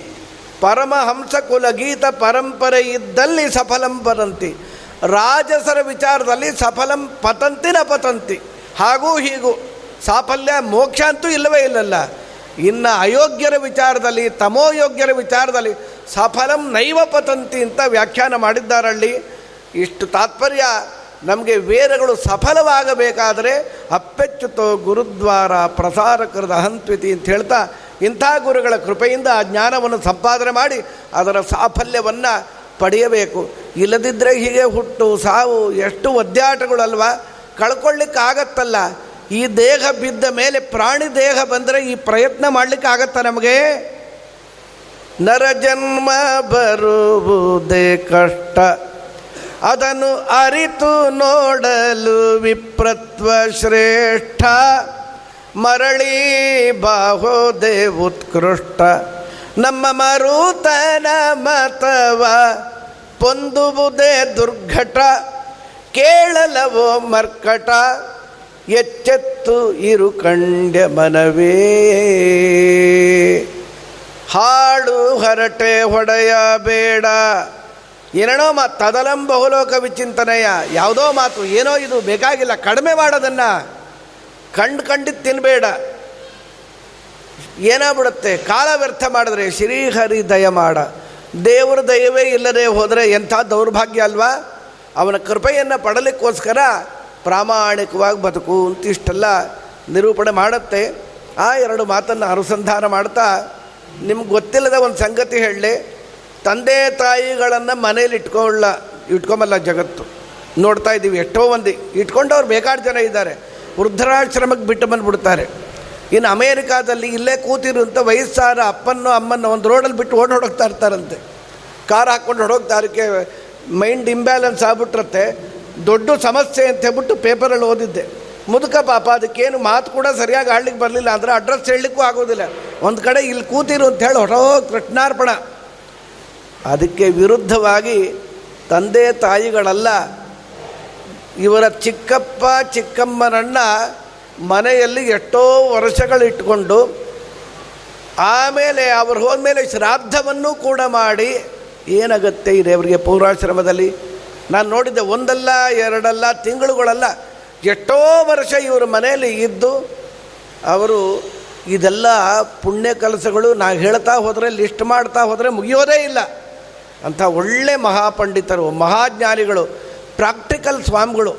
ಪರಮಹಂಸ ಕುಲಗೀತ ಪರಂಪರೆ ಇದ್ದಲ್ಲಿ ಸಫಲಂ ಪತಂತಿ. ರಾಜಸರ ವಿಚಾರದಲ್ಲಿ ಸಫಲಂ ಪತಂತಿನ ಪತಂತಿ. ಹಾಗೂ ಹೀಗೂ. ಸಾಫಲ್ಯ, ಮೋಕ್ಷ ಅಂತೂ ಇಲ್ಲವೇ ಇಲ್ಲಲ್ಲ. ಇನ್ನು ಅಯೋಗ್ಯರ ವಿಚಾರದಲ್ಲಿ ತಮೋಯೋಗ್ಯರ ವಿಚಾರದಲ್ಲಿ ಸಫಲಂ ನೈವ ಪತಂತಿ ಅಂತ ವ್ಯಾಖ್ಯಾನ ಮಾಡಿದ್ದಾರಳ್ಳಿ ಇಷ್ಟು ತಾತ್ಪರ್ಯ ನಮಗೆ ವೇದಗಳು ಸಫಲವಾಗಬೇಕಾದರೆ ಅಪ್ಪೆಚ್ಚುತೋ ಗುರುದ್ವಾರ ಪ್ರಸಾರಕರದ ಅಹಂತ್ವಿತಿ ಅಂತ ಹೇಳ್ತಾ ಇಂಥ ಗುರುಗಳ ಕೃಪೆಯಿಂದ ಆ ಜ್ಞಾನವನ್ನು ಸಂಪಾದನೆ ಮಾಡಿ ಅದರ ಸಾಫಲ್ಯವನ್ನು ಪಡೆಯಬೇಕು. ಇಲ್ಲದಿದ್ದರೆ ಹೀಗೆ ಹುಟ್ಟು ಸಾವು ಎಷ್ಟು ಒದ್ದಾಟಗಳಲ್ವ? ಕಳ್ಕೊಳ್ಳಿಕ್ಕಾಗತ್ತಲ್ಲ. ಈ ದೇಹ ಬಿದ್ದ ಮೇಲೆ ಪ್ರಾಣಿ ದೇಹ ಬಂದರೆ ಈ ಪ್ರಯತ್ನ ಮಾಡಲಿಕ್ಕೆ ಆಗತ್ತ ನಮಗೆ? ನರಜನ್ಮ ಬರುವುದೇ ಕಷ್ಟ. ಅದನ್ನು ಅರಿತು ನೋಡಲು ವಿಪ್ರತ್ವ ಶ್ರೇಷ್ಠ. ಮರಳಿ ಬಾಹೋದೆ ಉತ್ಕೃಷ್ಟ. ನಮ್ಮ ಮರುತನ ಮತವ ಪೊಂದುವುದೇ ದುರ್ಘಟ. ಕೇಳಲವೋ ಮರ್ಕಟ. ಎಚ್ಚೆತ್ತು ಇರು ಕಂಡ್ಯ ಮನವೇ. ಹಾಡು ಹರಟೆ ಹೊಡೆಯ ಬೇಡ ಏನೇನೋ ಮಾತು ತದಲಂ ಬಹುಲೋಕ ವಿಚಿಂತನೆಯ ಯಾವುದೋ ಮಾತು, ಏನೋ ಇದು ಬೇಕಾಗಿಲ್ಲ, ಕಡಿಮೆ ಮಾಡೋದನ್ನು ಕಂಡು ಕಂಡಿದ್ದು ತಿನ್ನಬೇಡ ಏನಾಗ್ಬಿಡುತ್ತೆ? ಕಾಲ ವ್ಯರ್ಥ ಮಾಡಿದ್ರೆ ಶ್ರೀಹರಿ ದಯ ಮಾಡ. ದೇವರ ದಯವೇ ಇಲ್ಲದೆ ಹೋದರೆ ಎಂಥ ದೌರ್ಭಾಗ್ಯ ಅಲ್ವಾ? ಅವನ ಕೃಪೆಯನ್ನು ಪಡಲಿಕ್ಕೋಸ್ಕರ ಪ್ರಾಮಾಣಿಕವಾಗಿ ಬದುಕು ಅಂತ ಇಷ್ಟೆಲ್ಲ ನಿರೂಪಣೆ ಮಾಡುತ್ತೆ. ಆ ಎರಡು ಮಾತನ್ನು ಅನುಸಂಧಾನ ಮಾಡ್ತಾ ನಿಮ್ಗೆ ಗೊತ್ತಿಲ್ಲದ ಒಂದು ಸಂಗತಿ ಹೇಳಲಿ. ತಂದೆ ತಾಯಿಗಳನ್ನು ಮನೇಲಿ ಇಟ್ಕೊಳ್ಳ, ಇಟ್ಕೊಂಬಲ್ಲ ಜಗತ್ತು. ನೋಡ್ತಾ ಇದ್ದೀವಿ, ಎಷ್ಟೋ ಮಂದಿ. ಇಟ್ಕೊಂಡವ್ರು ಬೇಕಾದ ಜನ ಇದ್ದಾರೆ. ವೃದ್ಧರಾಶ್ರಮಕ್ಕೆ ಬಿಟ್ಟು ಬಂದುಬಿಡ್ತಾರೆ. ಇನ್ನು ಅಮೇರಿಕಾದಲ್ಲಿ ಇಲ್ಲೇ ಕೂತಿರುವಂಥ ವಯಸ್ಸಾದ ಅಪ್ಪನ್ನು ಅಮ್ಮನ್ನು ಒಂದು ರೋಡಲ್ಲಿ ಬಿಟ್ಟು ಓಡ್ ಹೊಡೋಗ್ತಾ ಇರ್ತಾರಂತೆ. ಕಾರ್ ಹಾಕ್ಕೊಂಡು ಹೊಡೋಗ್ತಾರಕ್ಕೆ ಮೈಂಡ್ ಇಂಬ್ಯಾಲೆನ್ಸ್ ಆಗ್ಬಿಟ್ರತ್ತೆ. ದೊಡ್ಡ ಸಮಸ್ಯೆ ಅಂತ ಹೇಳ್ಬಿಟ್ಟು ಪೇಪರಲ್ಲಿ ಓದಿದ್ದೆ. ಮುದುಕ ಪಾಪ, ಅದಕ್ಕೇನು ಮಾತು ಕೂಡ ಸರಿಯಾಗಿ ಆಡ್ಲಿಕ್ಕೆ ಬರಲಿಲ್ಲ. ಅಂದರೆ ಅಡ್ರೆಸ್ ಹೇಳಲಿಕ್ಕೂ ಆಗೋದಿಲ್ಲ. ಒಂದು ಕಡೆ ಇಲ್ಲಿ ಕೂತಿರು ಅಂತ ಹೇಳಿ ಕೃಷ್ಣಾರ್ಪಣ. ಅದಕ್ಕೆ ವಿರುದ್ಧವಾಗಿ ತಂದೆ ತಾಯಿಗಳಲ್ಲ, ಇವರ ಚಿಕ್ಕಪ್ಪ ಚಿಕ್ಕಮ್ಮನನ್ನ ಮನೆಯಲ್ಲಿ ಎಷ್ಟೋ ವರ್ಷಗಳಿಟ್ಕೊಂಡು ಆಮೇಲೆ ಅವ್ರು ಹೋದ್ಮೇಲೆ ಶ್ರಾದ್ದವನ್ನು ಕೂಡ ಮಾಡಿ ಏನಾಗುತ್ತೆ ಇದೆ ಅವರಿಗೆ ಪೌರಾಶ್ರಮದಲ್ಲಿ? ನಾನು ನೋಡಿದ್ದೆ ಒಂದಲ್ಲ, ಎರಡಲ್ಲ, ತಿಂಗಳುಗಳಲ್ಲ, ಎಷ್ಟೋ ವರ್ಷ ಇವರ ಮನೆಯಲ್ಲಿ ಇದ್ದು ಅವರು ಇದೆಲ್ಲ ಪುಣ್ಯ ಕೆಲಸಗಳು ನಾವು ಹೇಳ್ತಾ ಹೋದರೆ, ಲಿಸ್ಟ್ ಮಾಡ್ತಾ ಹೋದರೆ ಮುಗಿಯೋದೇ ಇಲ್ಲ. ಅಂಥ ಒಳ್ಳೆ ಮಹಾಪಂಡಿತರು, ಮಹಾಜ್ಞಾನಿಗಳು ಪ್ರಾಕ್ಟಿಕಲ್ ಸ್ವಾಮಿಗಳು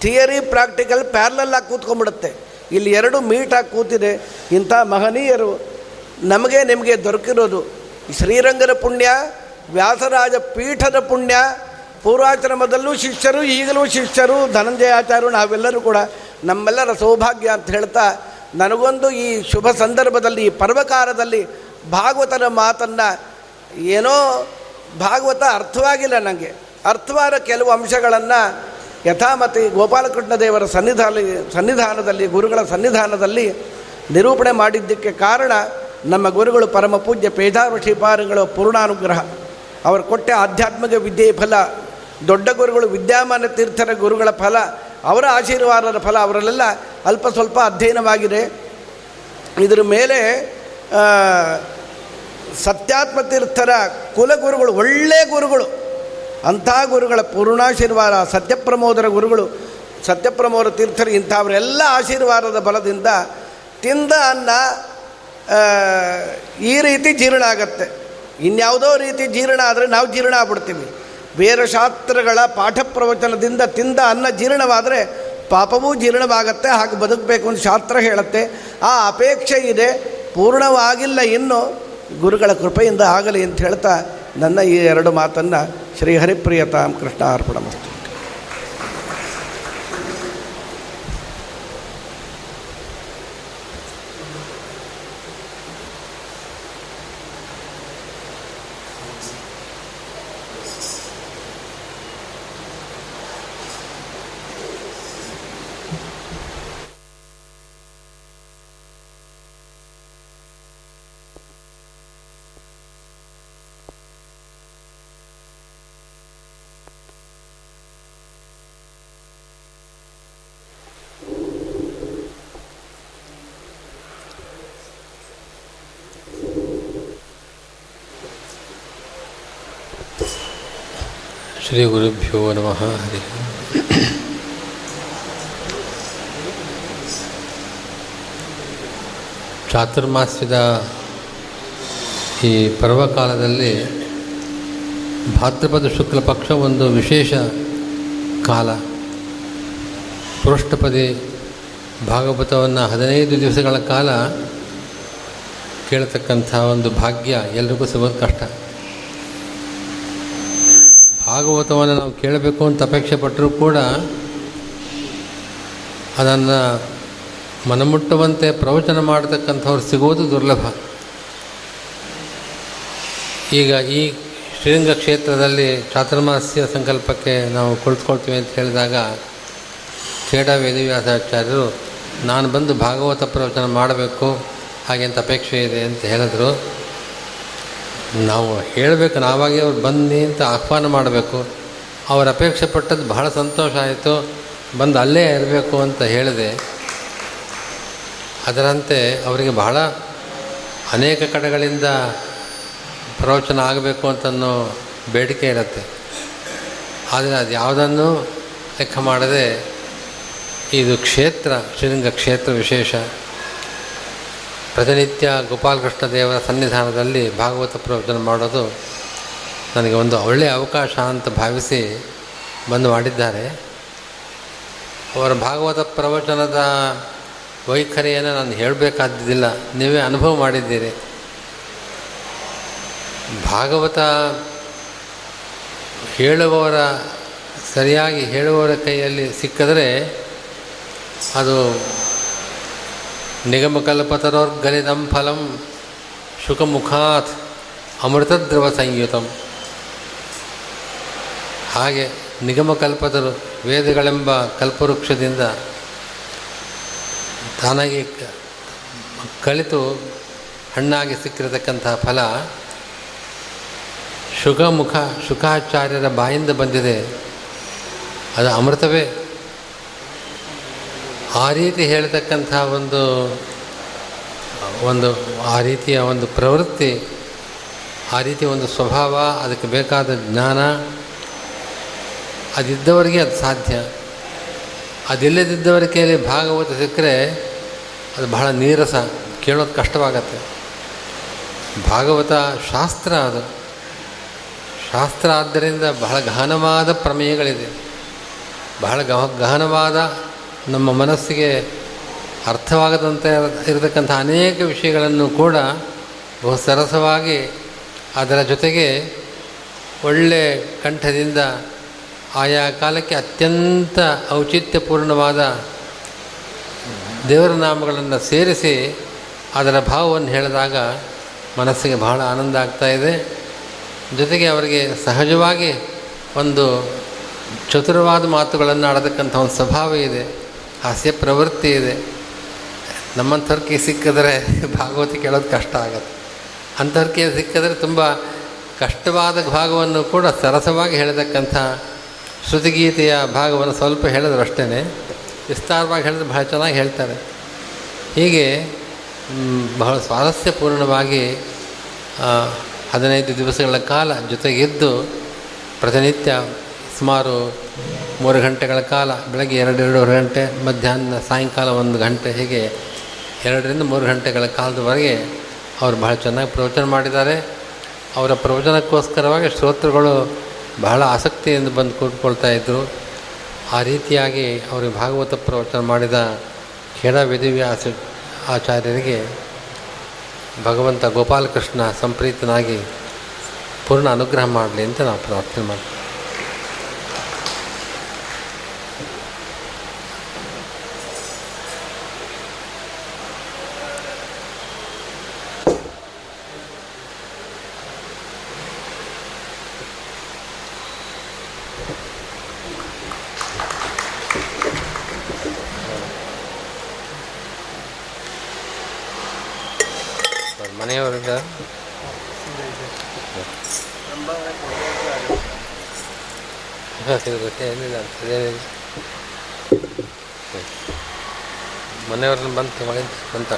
ಥಿಯರಿ ಪ್ರಾಕ್ಟಿಕಲ್ ಪ್ಯಾರ್ಲಲ್ಲಾಗಿ ಕೂತ್ಕೊಂಡ್ಬಿಡುತ್ತೆ. ಇಲ್ಲಿ ಎರಡು ಮೀಟಾಗಿ ಕೂತಿದೆ. ಇಂಥ ಮಹನೀಯರು ನಮಗೆ ನಿಮಗೆ ದೊರಕಿರೋದು ಶ್ರೀರಂಗದ ಪುಣ್ಯ, ವ್ಯಾಸರಾಜ ಪೀಠದ ಪುಣ್ಯ, ಪೂರ್ವಾಶ್ರಮದಲ್ಲೂ ಶಿಷ್ಯರು, ಈಗಲೂ ಶಿಷ್ಯರು, ಧನಂಜಯಾಚಾರ್ಯರು, ನಾವೆಲ್ಲರೂ ಕೂಡ ನಮ್ಮೆಲ್ಲರ ಸೌಭಾಗ್ಯ ಅಂತ ಹೇಳ್ತಾ ನನಗೊಂದು ಈ ಶುಭ ಸಂದರ್ಭದಲ್ಲಿ, ಈ ಪರ್ವಕಾರದಲ್ಲಿ ಭಾಗವತನ ಮಾತನ್ನು ಏನೋ ಭಾಗವತ ಅರ್ಥವಾಗಿಲ್ಲ ನನಗೆ ಅರ್ಥವಾದ ಕೆಲವು ಅಂಶಗಳನ್ನು ಯಥಾಮತಿ ಗೋಪಾಲಕೃಷ್ಣ ದೇವರ ಸನ್ನಿಧಾನ ಸನ್ನಿಧಾನದಲ್ಲಿ, ಗುರುಗಳ ಸನ್ನಿಧಾನದಲ್ಲಿ ನಿರೂಪಣೆ ಮಾಡಿದ್ದಕ್ಕೆ ಕಾರಣ ನಮ್ಮ ಗುರುಗಳು ಪರಮ ಪೂಜ್ಯ ಶ್ರೀಪಾರಿಗಳ ಪೂರ್ಣಾನುಗ್ರಹ. ಅವರು ಕೊಟ್ಟ ಆಧ್ಯಾತ್ಮಿಕ ವಿದ್ಯೆಯ ಫಲ, ದೊಡ್ಡ ಗುರುಗಳು ವಿದ್ಯಾಮಾನ ತೀರ್ಥರ ಗುರುಗಳ ಫಲ, ಅವರ ಆಶೀರ್ವಾದದ ಫಲ, ಅವರಲ್ಲೆಲ್ಲ ಅಲ್ಪ ಸ್ವಲ್ಪ ಅಧ್ಯಯನವಾಗಿದೆ. ಇದರ ಮೇಲೆ ಸತ್ಯಾತ್ಮ ತೀರ್ಥರ ಕುಲಗುರುಗಳು ಒಳ್ಳೆಯ ಗುರುಗಳು. ಅಂಥ ಗುರುಗಳ ಪೂರ್ಣಾಶೀರ್ವಾದ ಸತ್ಯಪ್ರಮೋದರ ಗುರುಗಳು, ಸತ್ಯಪ್ರಮೋದ ತೀರ್ಥರು, ಇಂಥವರೆಲ್ಲ ಆಶೀರ್ವಾದದ ಬಲದಿಂದ ತಿಂದ ಅನ್ನ ಈ ರೀತಿ ಜೀರ್ಣ ಆಗತ್ತೆ. ಇನ್ಯಾವುದೋ ರೀತಿ ಜೀರ್ಣ ಆದರೆ ನಾವು ಜೀರ್ಣ ಆಗ್ಬಿಡ್ತೀವಿ. ಬೇರೆ ಶಾಸ್ತ್ರಗಳ ಪಾಠ ಪ್ರವಚನದಿಂದ ತಿಂದ ಅನ್ನ ಜೀರ್ಣವಾದರೆ ಪಾಪವೂ ಜೀರ್ಣವಾಗತ್ತೆ, ಹಾಗೆ ಬದುಕಬೇಕು ಅಂತ ಶಾಸ್ತ್ರ ಹೇಳುತ್ತೆ. ಆ ಅಪೇಕ್ಷೆ ಇದೆ, ಪೂರ್ಣವಾಗಿಲ್ಲ ಇನ್ನು. ಗುರುಗಳ ಕೃಪೆಯಿಂದ ಆಗಲಿ ಅಂತ ಹೇಳ್ತಾ ನನ್ನ ಈ ಎರಡು ಮಾತನ್ನು ಶ್ರೀ ಹರಿಪ್ರಿಯತಾಂ ಕೃಷ್ಣ ಅರ್ಪಣ ಶ್ರೀ ಗುರುಭ್ಯೋ ನಮಃ ಹರಿ ಚಾತುರ್ಮಾಸ್ಯದ ಈ ಪರ್ವಕಾಲದಲ್ಲಿ ಭಾದ್ರಪದ ಶುಕ್ಲ ಪಕ್ಷ ಒಂದು ವಿಶೇಷ ಕಾಲ. ಪೃಷ್ಠಪದಿ ಭಾಗವತವನ್ನು ಹದಿನೈದು ದಿವಸಗಳ ಕಾಲ ಕೇಳತಕ್ಕಂಥ ಒಂದು ಭಾಗ್ಯ ಎಲ್ರಿಗೂ ಸಿಗೋದು ಕಷ್ಟ. ಭಾಗವತವನ್ನು ನಾವು ಕೇಳಬೇಕು ಅಂತ ಅಪೇಕ್ಷೆ ಪಟ್ಟರೂ ಕೂಡ ಅದನ್ನು ಮನಮುಟ್ಟುವಂತೆ ಪ್ರವಚನ ಮಾಡತಕ್ಕಂಥವ್ರು ಸಿಗುವುದು ದುರ್ಲಭ. ಈಗ ಈ ಶ್ರೀರಂಗ ಕ್ಷೇತ್ರದಲ್ಲಿ ಚಾತುರ್ಮಾಸ್ಯ ಸಂಕಲ್ಪಕ್ಕೆ ನಾವು ಕುಳಿತುಕೊಳ್ತೀವಿ ಅಂತ ಹೇಳಿದಾಗ ಖೇಡ ವೇದವ್ಯಾಸಾಚಾರ್ಯರು, ನಾನು ಬಂದು ಭಾಗವತ ಪ್ರವಚನ ಮಾಡಬೇಕು, ಹಾಗೆ ಅಂತ ಅಪೇಕ್ಷೆ ಇದೆ ಅಂತ ಹೇಳಿದ್ರು. ನಾವು ಹೇಳಬೇಕು, ನಾವಾಗಿ ಅವ್ರು ಬನ್ನಿ ಅಂತ ಆಹ್ವಾನ ಮಾಡಬೇಕು. ಅವ್ರ ಅಪೇಕ್ಷೆ ಪಟ್ಟದ್ದು ಬಹಳ ಸಂತೋಷ ಆಯಿತು. ಬಂದು ಅಲ್ಲೇ ಇರಬೇಕು ಅಂತ ಹೇಳಿದೆ. ಅದರಂತೆ ಅವರಿಗೆ ಬಹಳ ಅನೇಕ ಕಡೆಗಳಿಂದ ಪ್ರವಚನ ಆಗಬೇಕು ಅಂತನೋ ಬೇಡಿಕೆ ಇರುತ್ತೆ. ಆದರೆ ಅದು ಯಾವುದನ್ನು ಲೆಕ್ಕ ಮಾಡದೆ, ಇದು ಕ್ಷೇತ್ರ, ಶ್ರೀರಂಗ ಕ್ಷೇತ್ರ ವಿಶೇಷ. ಪ್ರತಿನಿತ್ಯ ಗೋಪಾಲಕೃಷ್ಣ ದೇವರ ಸನ್ನಿಧಾನದಲ್ಲಿ ಭಾಗವತ ಪ್ರವಚನ ಮಾಡೋದು ನನಗೆ ಒಂದು ಒಳ್ಳೆಯ ಅವಕಾಶ ಅಂತ ಭಾವಿಸಿ ಬಂದು ಮಾಡಿದ್ದಾರೆ. ಅವರ ಭಾಗವತ ಪ್ರವಚನದ ವೈಖರಿಯನ್ನು ನಾನು ಹೇಳಬೇಕಾದ್ದಿಲ್ಲ ನೀವೇ ಅನುಭವ ಮಾಡಿದ್ದೀರಿ. ಭಾಗವತ ಹೇಳುವವರ, ಸರಿಯಾಗಿ ಹೇಳುವವರ ಕೈಯಲ್ಲಿ ಸಿಕ್ಕಿದ್ರೆ ಅದು ನಿಗಮಕಲ್ಪತರೋರ್ಗಲಿದಂ ಫಲಂ ಶುಕಮುಖಾತ್ ಅಮೃತದ್ರವ ಸಂಯುತಂ ಹಾಗೆ ನಿಗಮಕಲ್ಪತರು ವೇದಗಳೆಂಬ ಕಲ್ಪವೃಕ್ಷದಿಂದ ತಾನಾಗಿ ಕಳಿತು ಹಣ್ಣಾಗಿ ಸಿಕ್ಕಿರತಕ್ಕಂತಹ ಫಲ ಶುಕಮುಖ ಶುಕಾಚಾರ್ಯರ ಬಾಯಿಂದ ಬಂದಿದೆ. ಅದು ಅಮೃತವೇ. ಆ ರೀತಿ ಹೇಳ್ತಕ್ಕಂಥ ಒಂದು ಒಂದು, ಆ ರೀತಿಯ ಒಂದು ಪ್ರವೃತ್ತಿ, ಆ ರೀತಿ ಒಂದು ಸ್ವಭಾವ, ಅದಕ್ಕೆ ಬೇಕಾದ ಜ್ಞಾನ, ಅದಿದ್ದವರಿಗೆ ಅದು ಸಾಧ್ಯ. ಅದಿಲ್ಲದಿದ್ದವರ ಕೈಯಲ್ಲಿ ಭಾಗವತ ಸಿಕ್ಕರೆ ಅದು ಬಹಳ ನೀರಸ, ಕೇಳೋದು ಕಷ್ಟವಾಗತ್ತೆ. ಭಾಗವತ ಶಾಸ್ತ್ರ ಅದು. ಶಾಸ್ತ್ರ ಆದ್ದರಿಂದ ಬಹಳ ಗಹನವಾದ ಪ್ರಮೇಯಗಳಿದೆ. ಬಹಳ ಗಹ ಗಹನವಾದ ನಮ್ಮ ಮನಸ್ಸಿಗೆ ಅರ್ಥವಾಗದಂತೆ ಇರತಕ್ಕಂಥ ಅನೇಕ ವಿಷಯಗಳನ್ನು ಕೂಡ ಬಹು ಸರಸವಾಗಿ ಅದರ ಜೊತೆಗೆ ಒಳ್ಳೆ ಕಂಠದಿಂದ ಆಯಾ ಕಾಲಕ್ಕೆ ಅತ್ಯಂತ ಔಚಿತ್ಯಪೂರ್ಣವಾದ ದೇವರ ನಾಮಗಳನ್ನು ಸೇರಿಸಿ ಅದರ ಭಾವವನ್ನು ಹೇಳಿದಾಗ ಮನಸ್ಸಿಗೆ ಬಹಳ ಆನಂದ ಆಗ್ತಾ ಇದೆ. ಜೊತೆಗೆ ಅವರಿಗೆ ಸಹಜವಾಗಿ ಒಂದು ಚತುರವಾದ ಮಾತುಗಳನ್ನು ಆಡತಕ್ಕಂಥ ಒಂದು ಸ್ವಭಾವ ಇದೆ. ಹಾಸ್ಯ ಪ್ರವೃತ್ತಿ ಇದೆ. ನಮ್ಮಂಥವ್ರಿಗೆ ಸಿಕ್ಕಿದ್ರೆ ಭಾಗವತ ಕೇಳೋದು ಕಷ್ಟ ಆಗುತ್ತೆ. ಅಂಥವ್ರಿಗೆ ಸಿಕ್ಕಿದ್ರೆ ತುಂಬ ಕಷ್ಟವಾದ ಭಾಗವನ್ನು ಕೂಡ ಸರಸವಾಗಿ ಹೇಳತಕ್ಕಂಥ ಶ್ರುತಿಗೀತೆಯ ಭಾಗವನ್ನು ಸ್ವಲ್ಪ ಹೇಳಿದ್ರು ಅಷ್ಟೇ ವಿಸ್ತಾರವಾಗಿ ಹೇಳಿದ್ರೆ ಬಹಳ ಚೆನ್ನಾಗಿ ಹೇಳ್ತಾರೆ. ಹೀಗೆ ಬಹಳ ಸ್ವಾರಸ್ಯಪೂರ್ಣವಾಗಿ ಹದಿನೈದು ದಿವಸಗಳ ಕಾಲ ಜೊತೆಗಿದ್ದು ಪ್ರತಿನಿತ್ಯ ಸುಮಾರು ಮೂರು ಗಂಟೆಗಳ ಕಾಲ, ಬೆಳಗ್ಗೆ ಎರಡು ಎರಡೂವರೆ ಗಂಟೆ, ಮಧ್ಯಾಹ್ನ ಸಾಯಂಕಾಲ ಒಂದು ಗಂಟೆ, ಹೀಗೆ ಎರಡರಿಂದ ಮೂರು ಗಂಟೆಗಳ ಕಾಲದವರೆಗೆ ಅವರು ಬಹಳ ಚೆನ್ನಾಗಿ ಪ್ರವಚನ ಮಾಡಿದ್ದಾರೆ. ಅವರ ಪ್ರವಚನಕ್ಕೋಸ್ಕರವಾಗಿ ಶ್ರೋತೃಗಳು ಬಹಳ ಆಸಕ್ತಿಯಿಂದ ಬಂದು ಕೂತ್ಕೊಳ್ತಾ ಇದ್ದರು ಆ ರೀತಿಯಾಗಿ ಅವರು ಭಾಗವತ ಪ್ರವಚನ ಮಾಡಿದ ಖೇಡ ವಿಧಿವ್ಯಾಸ ಆಚಾರ್ಯರಿಗೆ ಭಗವಂತ ಗೋಪಾಲಕೃಷ್ಣ ಸಂಪ್ರೀತನಾಗಿ ಪೂರ್ಣ ಅನುಗ್ರಹ ಮಾಡಲಿ ಅಂತ ನಾವು ಪ್ರಾರ್ಥನೆ ಮಾಡ್ತೀವಿ. ಮನೆಯವ್ರನ್ನ ಬಂತು ಮನೆ ಬಂತ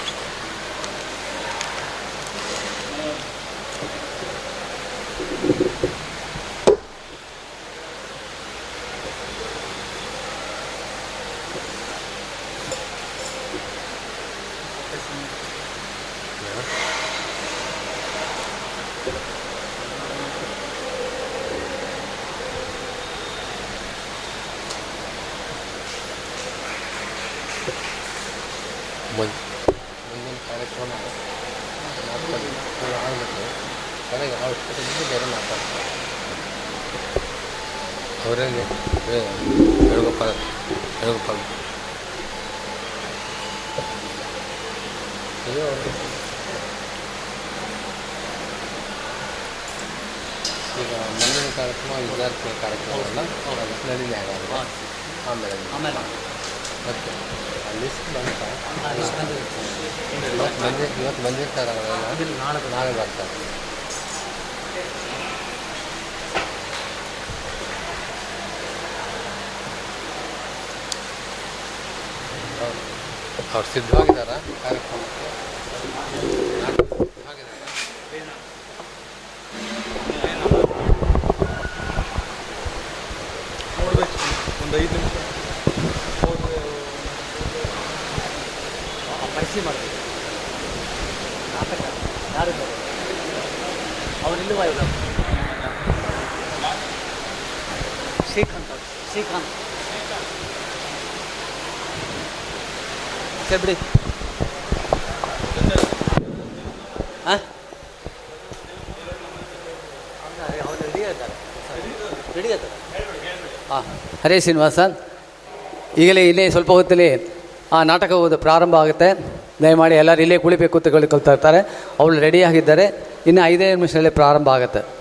ಹರೇ ಶ್ರೀನಿವಾಸ. ಈಗಲೇ ಇಲ್ಲೇ ಸ್ವಲ್ಪ ಹೊತ್ತಲ್ಲಿ ಆ ನಾಟಕ ಓದು ಪ್ರಾರಂಭ ಆಗುತ್ತೆ. ದಯಮಾಡಿ ಎಲ್ಲರೂ ಇಲ್ಲೇ ಕುಳಿಬೇಕು ಅಂತ ಕಳ್ಕೊಳ್ತಾ ಇರ್ತಾರೆ. ಅವಳು ರೆಡಿಯಾಗಿದ್ದಾರೆ ಇನ್ನು ಐದೇ ನಿಮಿಷದಲ್ಲೇ ಪ್ರಾರಂಭ ಆಗುತ್ತೆ.